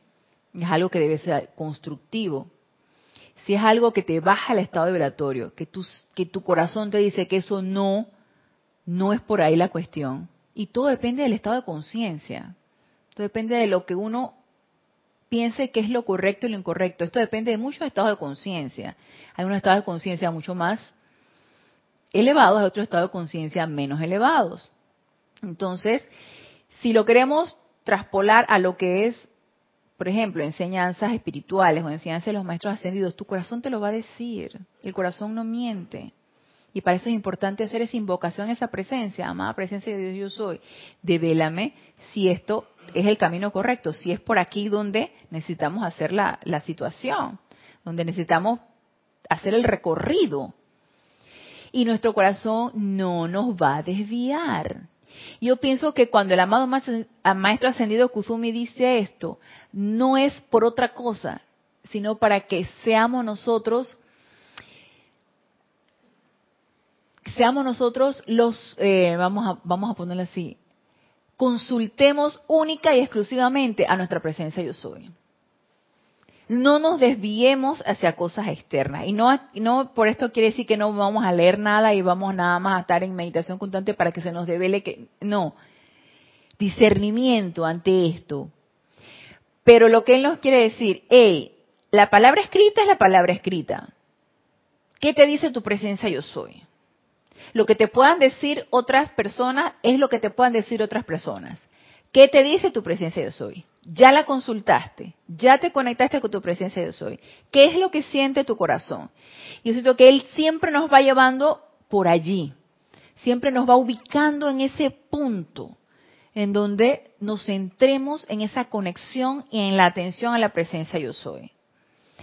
es algo que debe ser constructivo. Si es algo que te baja el estado vibratorio, que tu, corazón te dice que eso no, no es por ahí la cuestión. Y todo depende del estado de conciencia. Todo depende de lo que uno piense que es lo correcto y lo incorrecto. Esto depende de muchos estados de conciencia. Hay unos estados de conciencia mucho más elevados, hay otros estados de conciencia menos elevados. Entonces, si lo queremos traspolar a lo que es, por ejemplo, enseñanzas espirituales o enseñanzas de los maestros ascendidos, tu corazón te lo va a decir. El corazón no miente. Y para eso es importante hacer esa invocación, esa presencia, amada presencia de Dios yo soy. Devélame si esto es el camino correcto, si es por aquí donde necesitamos hacer la, situación, donde necesitamos hacer el recorrido y nuestro corazón no nos va a desviar. Yo pienso que cuando el amado Maestro Ascendido Kusumi dice esto, no es por otra cosa, sino para que seamos nosotros, seamos nosotros los, eh, vamos, a, vamos a ponerlo así, consultemos única y exclusivamente a nuestra presencia yo soy. No nos desviemos hacia cosas externas. Y no, no por esto quiere decir que no vamos a leer nada y vamos nada más a estar en meditación constante para que se nos devele que... No. Discernimiento ante esto. Pero lo que él nos quiere decir, hey, la palabra escrita es la palabra escrita. ¿Qué te dice tu presencia yo soy? Lo que te puedan decir otras personas es lo que te puedan decir otras personas. ¿Qué te dice tu presencia yo soy? Ya la consultaste, ya te conectaste con tu presencia yo soy. ¿Qué es lo que siente tu corazón? Yo siento que Él siempre nos va llevando por allí, siempre nos va ubicando en ese punto en donde nos centremos en esa conexión y en la atención a la presencia yo soy.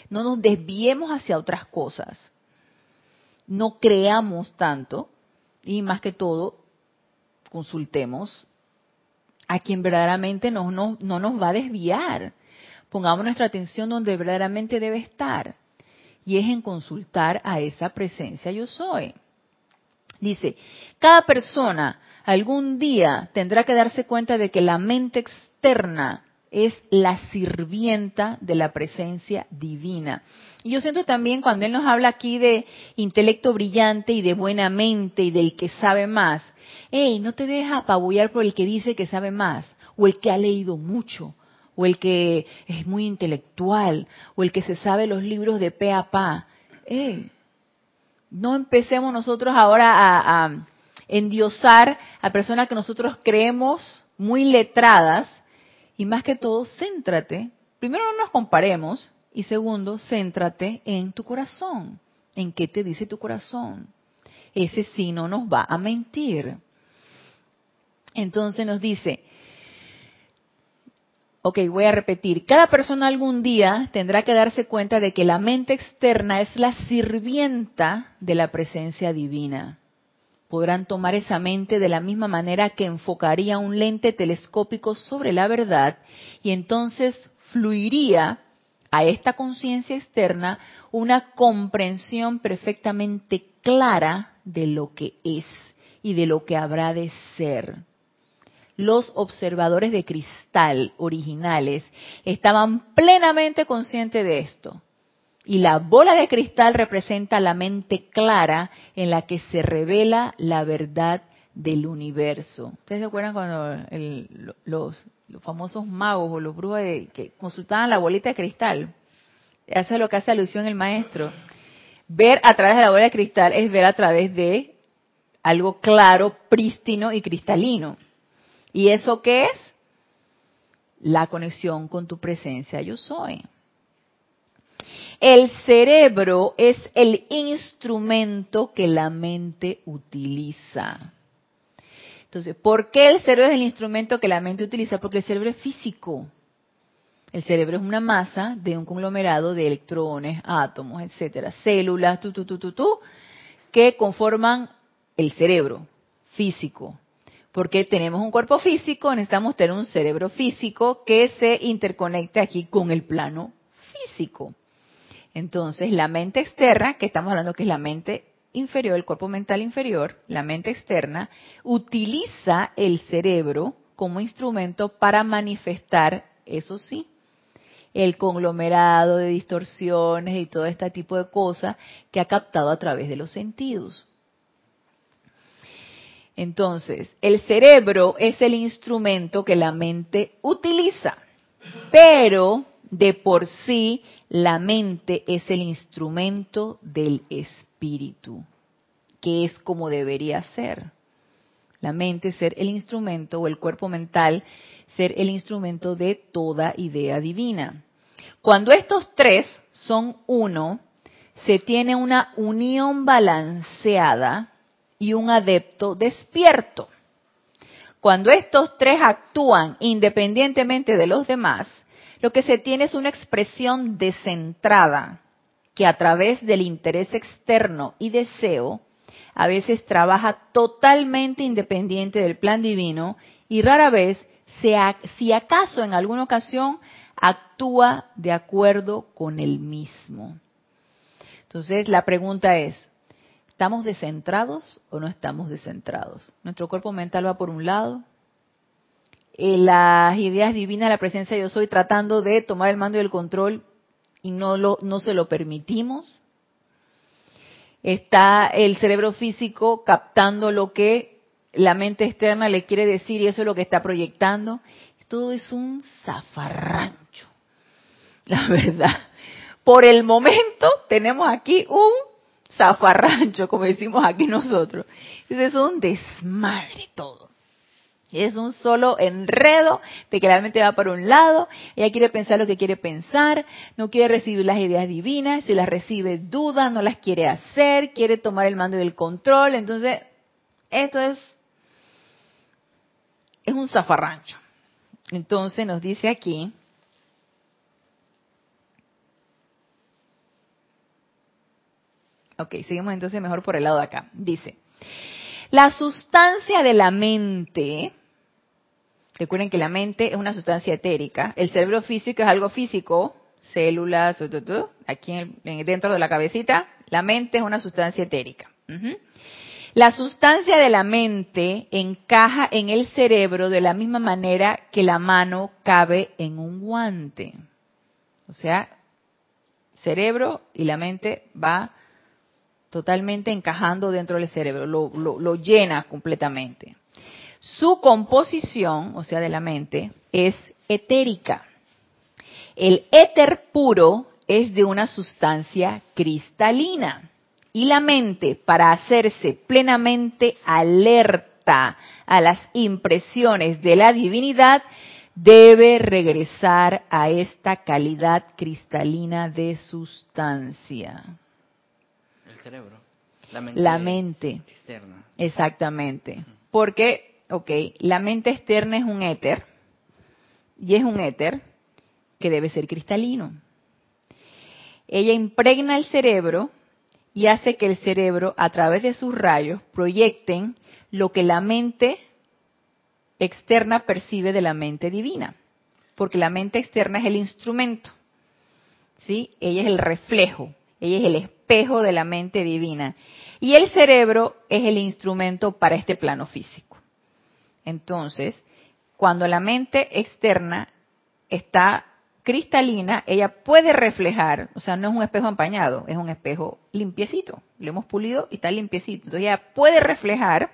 No nos desviemos hacia otras cosas. No creamos tanto y más que todo consultemos a quien verdaderamente no, no, no nos va a desviar. Pongamos nuestra atención donde verdaderamente debe estar. Y es en consultar a esa presencia yo soy. Dice, cada persona algún día tendrá que darse cuenta de que la mente externa es la sirvienta de la presencia divina. Y yo siento también cuando él nos habla aquí de intelecto brillante y de buena mente y del que sabe más, hey, no te deja apabullar por el que dice que sabe más, o el que ha leído mucho, o el que es muy intelectual, o el que se sabe los libros de pe a pa. Hey, no empecemos nosotros ahora a endiosar a personas que nosotros creemos muy letradas, y más que todo, céntrate, primero no nos comparemos, y segundo, céntrate en tu corazón, en qué te dice tu corazón. Ese sí no nos va a mentir. Entonces nos dice, ok, voy a repetir, cada persona algún día tendrá que darse cuenta de que la mente externa es la sirvienta de la presencia divina. Podrán tomar esa mente de la misma manera que enfocaría un lente telescópico sobre la verdad y entonces fluiría a esta conciencia externa una comprensión perfectamente clara de lo que es y de lo que habrá de ser los observadores de cristal originales estaban plenamente conscientes de esto. Y la bola de cristal representa la mente clara en la que se revela la verdad del universo. ¿Ustedes se acuerdan cuando los, famosos magos o los brujos que consultaban la bolita de cristal? Eso es lo que hace alusión el maestro. Ver a través de la bola de cristal es ver a través de algo claro, prístino y cristalino. ¿Y eso qué es? La conexión con tu presencia yo soy. El cerebro es el instrumento que la mente utiliza. Entonces, ¿por qué el cerebro es el instrumento que la mente utiliza? Porque el cerebro es físico. El cerebro es una masa de un conglomerado de electrones, átomos, etcétera, células, tu, tu, tu, tu, tu, que conforman el cerebro físico porque tenemos un cuerpo físico, necesitamos tener un cerebro físico que se interconecte aquí con el plano físico. Entonces, la mente externa, que estamos hablando que es la mente inferior, el cuerpo mental inferior, la mente externa, utiliza el cerebro como instrumento para manifestar, eso sí, el conglomerado de distorsiones y todo este tipo de cosas que ha captado a través de los sentidos. Entonces, el cerebro es el instrumento que la mente utiliza, pero de por sí la mente es el instrumento del espíritu, que es como debería ser. La mente ser el instrumento o el cuerpo mental ser el instrumento de toda idea divina. Cuando estos tres son uno, se tiene una unión balanceada y un adepto despierto. Cuando estos tres actúan independientemente de los demás, lo que se tiene es una expresión descentrada que a través del interés externo y deseo a veces trabaja totalmente independiente del plan divino y rara vez, si acaso en alguna ocasión, actúa de acuerdo con el mismo. Entonces la pregunta es, ¿Estamos descentrados o no estamos descentrados? Nuestro cuerpo mental va por un lado eh, las ideas divinas, la presencia yo soy, tratando de tomar el mando y el control y no, lo, no se lo permitimos. Está el cerebro físico captando lo que la mente externa le quiere decir y eso es lo que está proyectando. Todo es un zafarrancho, la verdad. Por el momento tenemos aquí un zafarrancho, como decimos aquí nosotros. Es un desmadre todo. Es un solo enredo de que la mente va por un lado, ella quiere pensar lo que quiere pensar, no quiere recibir las ideas divinas, si las recibe duda, no las quiere hacer, quiere tomar el mando y el control, entonces esto es es un zafarrancho. Entonces nos dice aquí Ok, seguimos entonces mejor por el lado de acá. Dice, la sustancia de la mente Recuerden que la mente es una sustancia etérica, el cerebro físico es algo físico, células, aquí dentro de la cabecita, la mente es una sustancia etérica. La sustancia de la mente encaja en el cerebro de la misma manera que la mano cabe en un guante. O sea, cerebro y la mente va totalmente encajando dentro del cerebro, lo llena completamente. Su composición, o sea, de la mente, es etérica. El éter puro es de una sustancia cristalina. Y la mente, para hacerse plenamente alerta a las impresiones de la divinidad, debe regresar a esta calidad cristalina de sustancia. El cerebro. La mente, la mente. externa. Exactamente. Porque ok, la mente externa es un éter, y es un éter que debe ser cristalino. Ella impregna el cerebro y hace que el cerebro, a través de sus rayos, proyecten lo que la mente externa percibe de la mente divina. Porque la mente externa es el instrumento. ¿Sí? Ella es el reflejo, ella es el espejo de la mente divina. Y el cerebro es el instrumento para este plano físico. Entonces, cuando la mente externa está cristalina, ella puede reflejar, o sea, no es un espejo empañado, es un espejo limpiecito, lo hemos pulido y está limpiecito. Entonces ella puede reflejar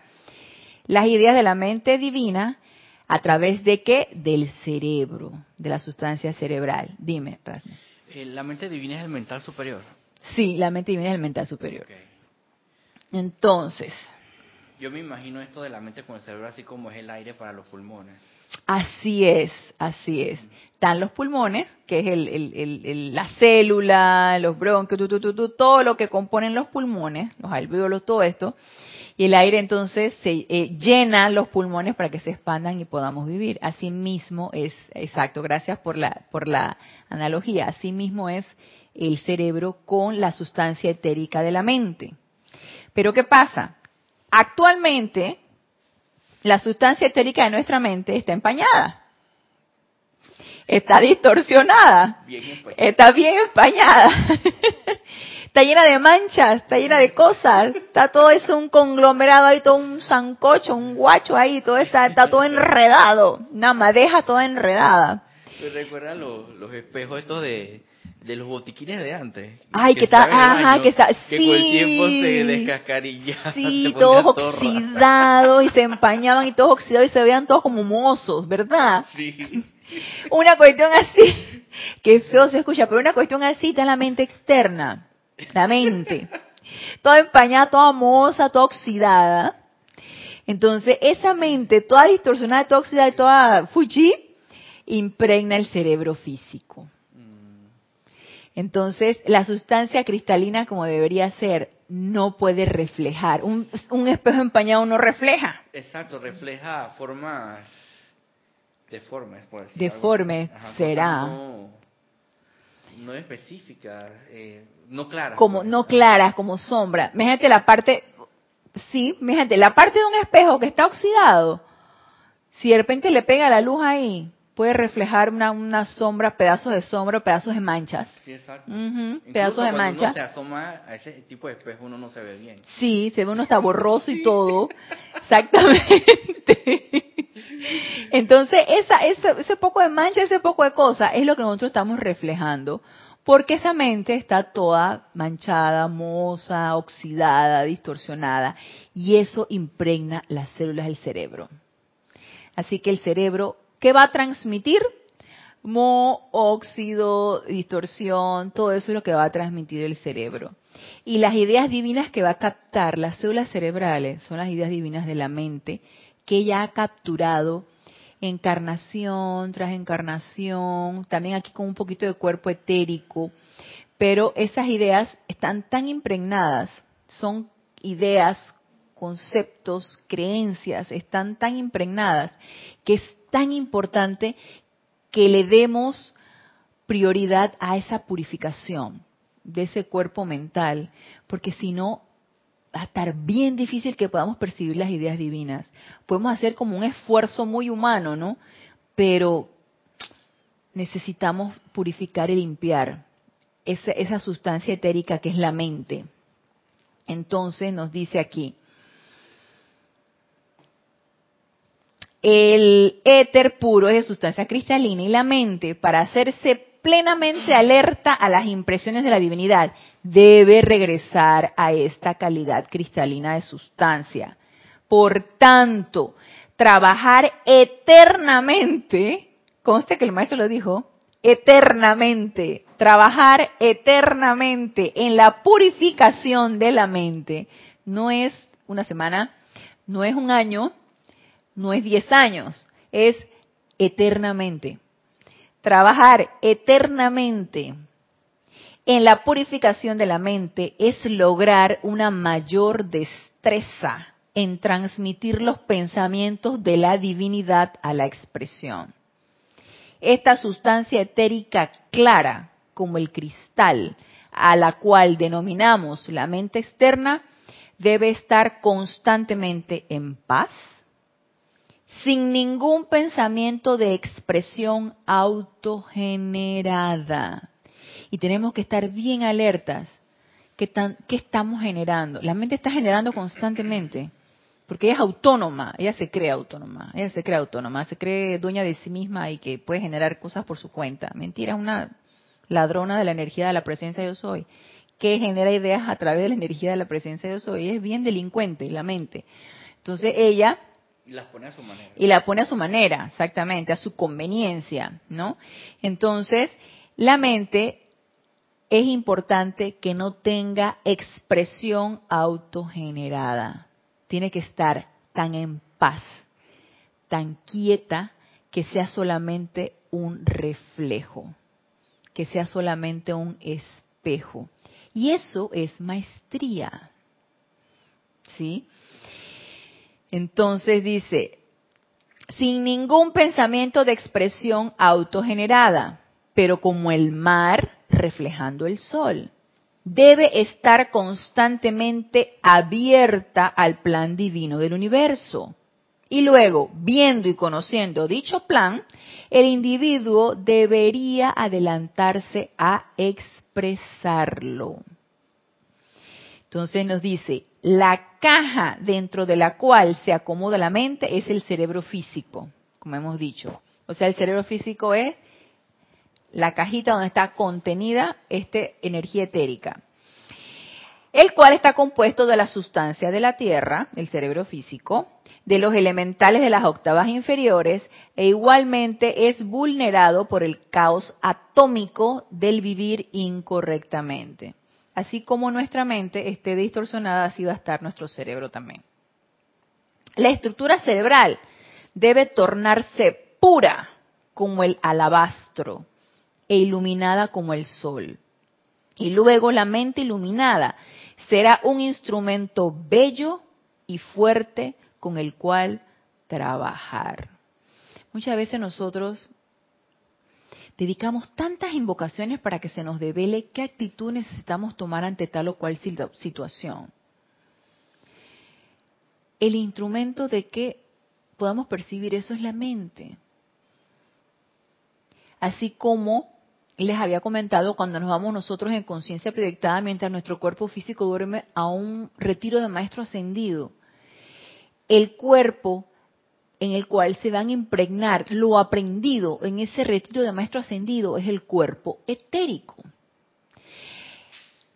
las ideas de la mente divina a través de qué? Del cerebro, de la sustancia cerebral. Dime, Rasmus. Eh, ¿La mente divina es el mental superior? Sí, la mente divina es el mental superior. Entonces, yo me imagino esto de la mente con el cerebro así como es el aire para los pulmones. Así es, así es. Están los pulmones, que es el, la célula, los bronquios, todo lo que componen los pulmones, los alvéolos, todo esto. Y el aire entonces se eh, llena los pulmones para que se expandan y podamos vivir. Así mismo es, exacto, gracias por la, por la analogía. Así mismo es el cerebro con la sustancia etérica de la mente. Pero ¿qué pasa? Actualmente, la sustancia etérica de nuestra mente está empañada. Está distorsionada. está bien empañada. está llena de manchas, está llena de cosas. Está todo eso un conglomerado ahí, todo un sancocho, un guacho ahí, todo está, está todo enredado. Una madeja toda enredada. ¿Te recuerdan los, los espejos estos de, de los botiquines de antes. Ay, que, está, ajá, que está, que con el tiempo se descascarillaban. Sí, todos oxidados y se empañaban y todos oxidados y se veían todos como mozos, ¿verdad? Sí. Una cuestión así, que feo se escucha, pero una cuestión así está en la mente externa, la mente. Toda empañada, toda moza, toda oxidada. Entonces, esa mente, toda distorsionada, toda oxidada y toda fuchi, impregna el cerebro físico. Entonces, la sustancia cristalina, como debería ser, no puede reflejar. Un, espejo empañado no refleja. Exacto, refleja formas deformes. Pues, deformes, será. No, específicas, eh, no claras. Como, pues. no claras, como sombra. Fíjate la parte, sí, fíjate, la parte de un espejo que está oxidado, si de repente le pega la luz ahí, puede reflejar una, una sombra, pedazos de sombra, pedazos de manchas. Sí, exacto. pedazos de manchas. Cuando uno se asoma a ese tipo de espejo, uno no se ve bien. Sí, se ve uno está borroso y todo. Exactamente. Entonces, esa, ese, ese poco de mancha, ese poco de cosa, es lo que nosotros estamos reflejando. Porque esa mente está toda manchada, moza, oxidada, distorsionada. Y eso impregna las células del cerebro. Así que el cerebro ¿Qué va a transmitir? Mo, óxido, distorsión, todo eso es lo que va a transmitir el cerebro. Y las ideas divinas que va a captar las células cerebrales son las ideas divinas de la mente que ya ha capturado encarnación tras encarnación, también aquí con un poquito de cuerpo etérico, pero esas ideas están tan impregnadas, son ideas, conceptos, creencias, están tan impregnadas que tan importante que le demos prioridad a esa purificación de ese cuerpo mental, porque si no, va a estar bien difícil que podamos percibir las ideas divinas. Podemos hacer como un esfuerzo muy humano, ¿no? Pero necesitamos purificar y limpiar esa, esa sustancia etérica que es la mente. Entonces nos dice aquí, El éter puro es de sustancia cristalina y la mente, para hacerse plenamente alerta a las impresiones de la divinidad, debe regresar a esta calidad cristalina de sustancia. Por tanto, trabajar eternamente, conste que el maestro lo dijo, eternamente, trabajar eternamente en la purificación de la mente, no es una semana, no es un año, no es 10 años, es eternamente. Trabajar eternamente en la purificación de la mente es lograr una mayor destreza en transmitir los pensamientos de la divinidad a la expresión. Esta sustancia etérica clara, como el cristal, a la cual denominamos la mente externa, debe estar constantemente en paz, sin ningún pensamiento de expresión autogenerada. Y tenemos que estar bien alertas. ¿Qué, estamos generando? La mente está generando constantemente, porque ella es autónoma, ella se cree autónoma, ella se cree autónoma, se cree dueña de sí misma y que puede generar cosas por su cuenta. Mentira, es una ladrona de la energía de la presencia de yo soy, que genera ideas a través de la energía de la presencia de yo soy. es bien delincuente, la mente. Entonces ella y las pone a su manera. Y la pone a su manera, exactamente, a su conveniencia, ¿no? Entonces, la mente es importante que no tenga expresión autogenerada. Tiene que estar tan en paz, tan quieta, que sea solamente un reflejo, que sea solamente un espejo. Y eso es maestría. ¿Sí? Entonces dice, sin ningún pensamiento de expresión autogenerada, pero como el mar reflejando el sol. Debe estar constantemente abierta al plan divino del universo. Y luego, viendo y conociendo dicho plan, el individuo debería adelantarse a expresarlo. Entonces nos dice, la caja dentro de la cual se acomoda la mente es el cerebro físico, como hemos dicho. O sea, el cerebro físico es la cajita donde está contenida esta energía etérica, el cual está compuesto de la sustancia de la Tierra, el cerebro físico, de los elementales de las octavas inferiores e igualmente es vulnerado por el caos atómico del vivir incorrectamente así como nuestra mente esté distorsionada, así va a estar nuestro cerebro también. La estructura cerebral debe tornarse pura como el alabastro e iluminada como el sol. Y luego la mente iluminada será un instrumento bello y fuerte con el cual trabajar. Muchas veces nosotros dedicamos tantas invocaciones para que se nos devele qué actitud necesitamos tomar ante tal o cual situación. El instrumento de que podamos percibir eso es la mente. así como les había comentado cuando nos vamos nosotros en conciencia proyectada mientras nuestro cuerpo físico duerme a un retiro de maestro ascendido. El cuerpo en el cual se van a impregnar lo aprendido en ese retiro de maestro ascendido es el cuerpo etérico.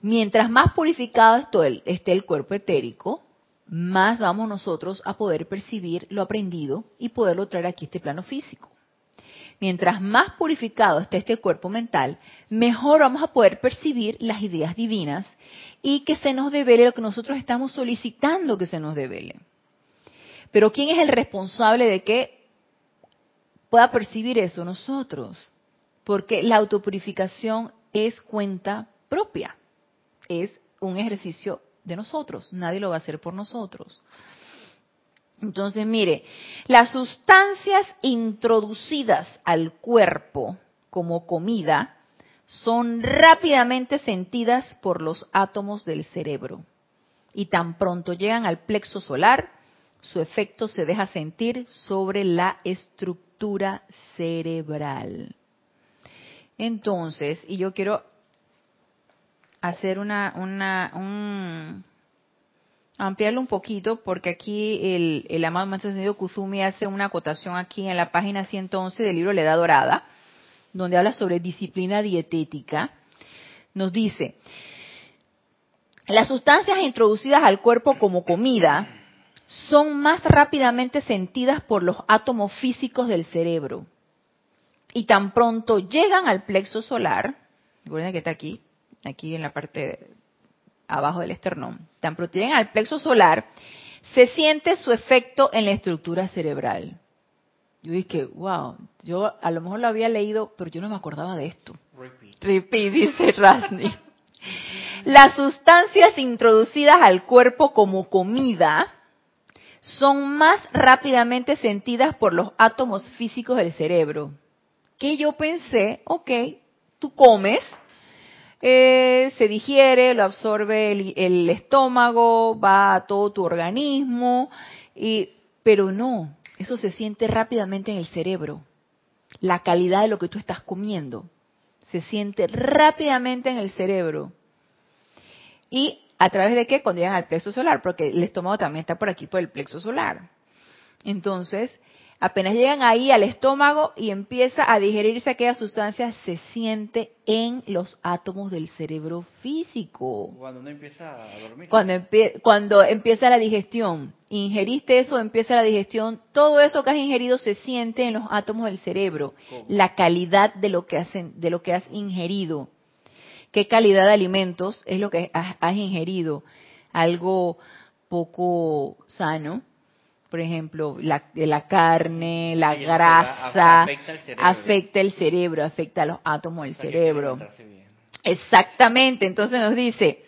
Mientras más purificado esté el cuerpo etérico, más vamos nosotros a poder percibir lo aprendido y poderlo traer aquí este plano físico. Mientras más purificado esté este cuerpo mental, mejor vamos a poder percibir las ideas divinas y que se nos devele lo que nosotros estamos solicitando que se nos devele. Pero ¿quién es el responsable de que pueda percibir eso? Nosotros. Porque la autopurificación es cuenta propia. Es un ejercicio de nosotros. Nadie lo va a hacer por nosotros. Entonces, mire, las sustancias introducidas al cuerpo como comida son rápidamente sentidas por los átomos del cerebro. Y tan pronto llegan al plexo solar, su efecto se deja sentir sobre la estructura cerebral. Entonces, y yo quiero hacer una, una un, ampliarlo un poquito porque aquí el, el amado maestro Kuzumi hace una acotación aquí en la página 111 del libro La Edad Dorada, donde habla sobre disciplina dietética. Nos dice, las sustancias introducidas al cuerpo como comida son más rápidamente sentidas por los átomos físicos del cerebro. Y tan pronto llegan al plexo solar, recuerden que está aquí, aquí en la parte abajo del esternón, tan pronto llegan al plexo solar, se siente su efecto en la estructura cerebral. Yo dije, wow, yo a lo mejor lo había leído, pero yo no me acordaba de esto. Repeat, Repeat dice Rasni. Las sustancias introducidas al cuerpo como comida son más rápidamente sentidas por los átomos físicos del cerebro. Que yo pensé, ok, tú comes, eh, se digiere, lo absorbe el, estómago, va a todo tu organismo, y, pero no, eso se siente rápidamente en el cerebro. La calidad de lo que tú estás comiendo se siente rápidamente en el cerebro. Y a través de qué? Cuando llegan al plexo solar, porque el estómago también está por aquí, por el plexo solar. Entonces, apenas llegan ahí al estómago y empieza a digerirse aquella sustancia, se siente en los átomos del cerebro físico. Cuando uno empieza a dormir. Cuando, empieza la digestión. Ingeriste eso, empieza la digestión. Todo eso que has ingerido se siente en los átomos del cerebro. La calidad de lo que, hacen, de lo que has ingerido qué calidad de alimentos es lo que has, ingerido. Algo poco sano, por ejemplo, la, la carne, la grasa, afecta el, cerebro. afecta a los átomos del cerebro. Exactamente, entonces nos dice,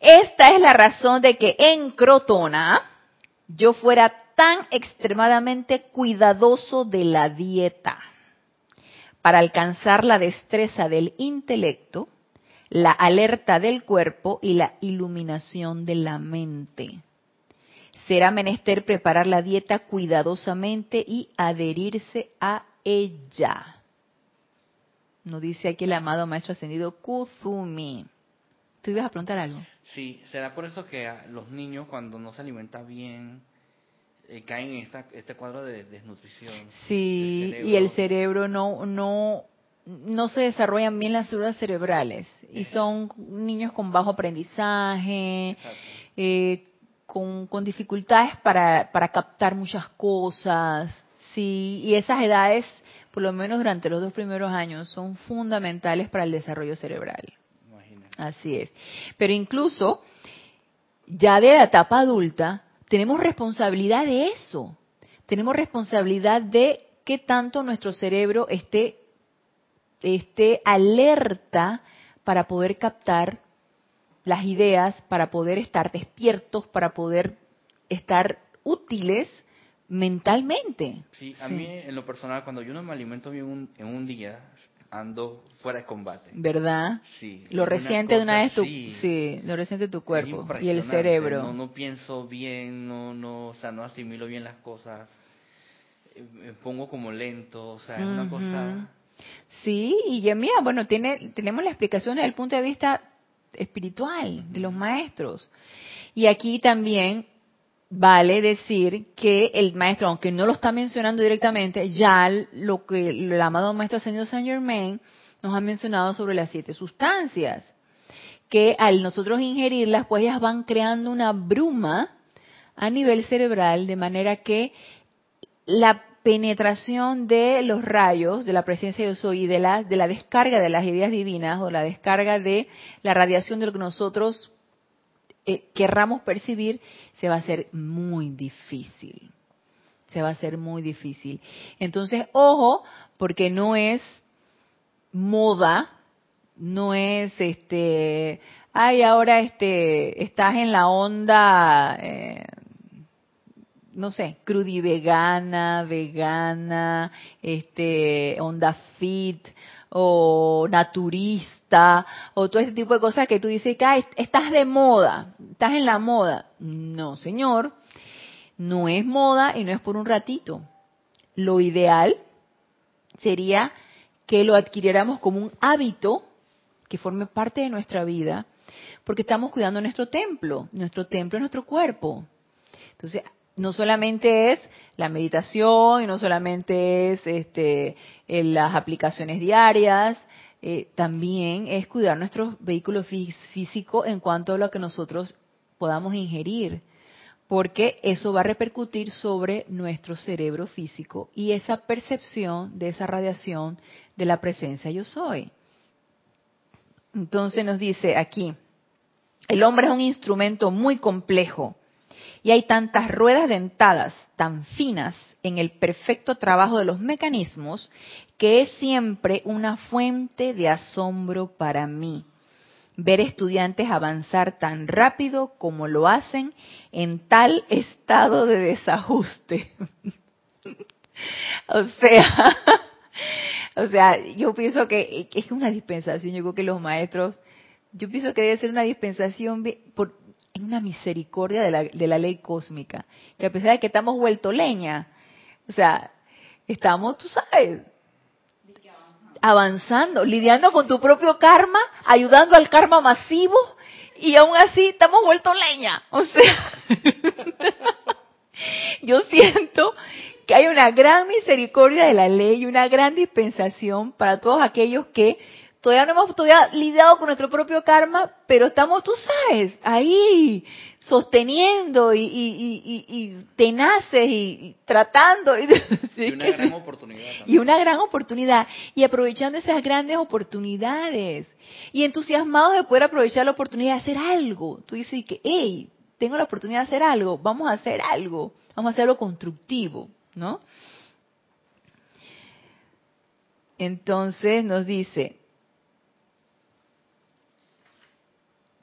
esta es la razón de que en Crotona yo fuera tan extremadamente cuidadoso de la dieta para alcanzar la destreza del intelecto la alerta del cuerpo y la iluminación de la mente. Será menester preparar la dieta cuidadosamente y adherirse a ella. Nos dice aquí el amado Maestro Ascendido Kuzumi. ¿Tú ibas a preguntar algo? Sí, será por eso que los niños cuando no se alimentan bien eh, caen en este cuadro de desnutrición. Sí, y el cerebro no, no no se desarrollan bien las células cerebrales y son niños con bajo aprendizaje, eh, con, dificultades para, para captar muchas cosas, sí, y esas edades, por lo menos durante los dos primeros años, son fundamentales para el desarrollo cerebral. Así es. Pero incluso ya de la etapa adulta, tenemos responsabilidad de eso. Tenemos responsabilidad de que tanto nuestro cerebro esté esté alerta para poder captar las ideas, para poder estar despiertos, para poder estar útiles mentalmente. Sí, a mí en lo personal, cuando yo no me alimento bien en un día, ando fuera de combate. ¿Verdad? Sí. Lo reciente de una vez tu, sí. lo reciente de tu cuerpo y el cerebro. No, no pienso bien, no, no, o sea, no asimilo bien las cosas, eh, me pongo como lento, o sea, es una cosa Sí, y ya mira, bueno, tiene, tenemos la explicación desde el punto de vista espiritual de los maestros. Y aquí también vale decir que el maestro, aunque no lo está mencionando directamente, ya lo que el amado maestro ascendido Saint Germain nos ha mencionado sobre las siete sustancias, que al nosotros ingerirlas, pues ellas van creando una bruma a nivel cerebral, de manera que la penetración de los rayos de la presencia de yo soy y de la, de la descarga de las ideas divinas o la descarga de la radiación de lo que nosotros eh, querramos percibir, se va a hacer muy difícil. Se va a hacer muy difícil. Entonces, ojo, porque no es moda, no es este, ay, ahora este, estás en la onda, eh, no sé, crudivegana, vegana, este, onda fit o naturista o todo ese tipo de cosas que tú dices que estás de moda, estás en la moda. No, señor, no es moda y no es por un ratito. Lo ideal sería que lo adquiriéramos como un hábito que forme parte de nuestra vida, porque estamos cuidando nuestro templo, nuestro templo es nuestro cuerpo. Entonces, no solamente es la meditación y no solamente es este, las aplicaciones diarias, eh, también es cuidar nuestro vehículo físico en cuanto a lo que nosotros podamos ingerir, porque eso va a repercutir sobre nuestro cerebro físico y esa percepción de esa radiación de la presencia yo soy. Entonces nos dice aquí, el hombre es un instrumento muy complejo y hay tantas ruedas dentadas tan finas en el perfecto trabajo de los mecanismos que es siempre una fuente de asombro para mí. Ver estudiantes avanzar tan rápido como lo hacen en tal estado de desajuste. o sea, o sea, yo pienso que es una dispensación, yo creo que los maestros, yo pienso que debe ser una dispensación por, es una misericordia de la, de la ley cósmica, que a pesar de que estamos vuelto leña, o sea, estamos, tú sabes, avanzando, lidiando con tu propio karma, ayudando al karma masivo, y aún así estamos vuelto leña. O sea, yo siento que hay una gran misericordia de la ley y una gran dispensación para todos aquellos que todavía no hemos todavía lidiado con nuestro propio karma, pero estamos, tú sabes, ahí sosteniendo y, tenaces y, tratando. Y, una gran oportunidad. Y una gran oportunidad. Y aprovechando esas grandes oportunidades. Y entusiasmados de poder aprovechar la oportunidad de hacer algo. Tú dices que, hey, tengo la oportunidad de hacer algo, vamos a hacer algo, vamos a hacer algo constructivo, ¿no? Entonces nos dice,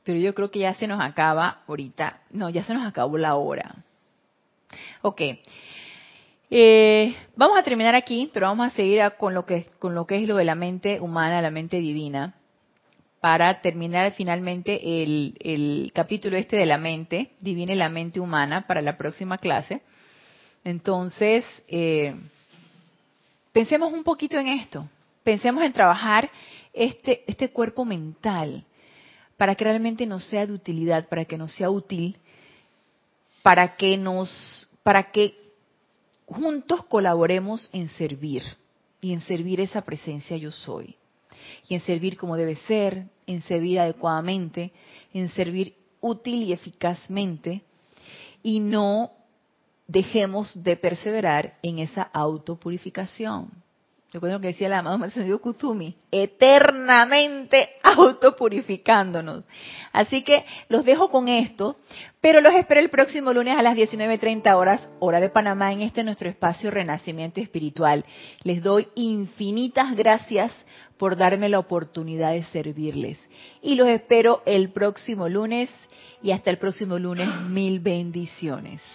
pero yo creo que ya se nos acaba ahorita. No, ya se nos acabó la hora. Ok. Eh, vamos a terminar aquí, pero vamos a seguir con lo que con lo que es lo de la mente humana, la mente divina, para terminar finalmente el, el capítulo este de la mente divina y la mente humana para la próxima clase. Entonces, eh, pensemos un poquito en esto. Pensemos en trabajar este este cuerpo mental para que realmente nos sea de utilidad, para que nos sea útil, para que nos, para que juntos colaboremos en servir y en servir esa presencia yo soy y en servir como debe ser, en servir adecuadamente, en servir útil y eficazmente y no dejemos de perseverar en esa autopurificación. Recuerdo que decía el amado Maestro Kuzumi, eternamente autopurificándonos. Así que los dejo con esto, pero los espero el próximo lunes a las 19.30 horas, hora de Panamá, en este nuestro espacio Renacimiento Espiritual. Les doy infinitas gracias por darme la oportunidad de servirles. Y los espero el próximo lunes y hasta el próximo lunes, mil bendiciones.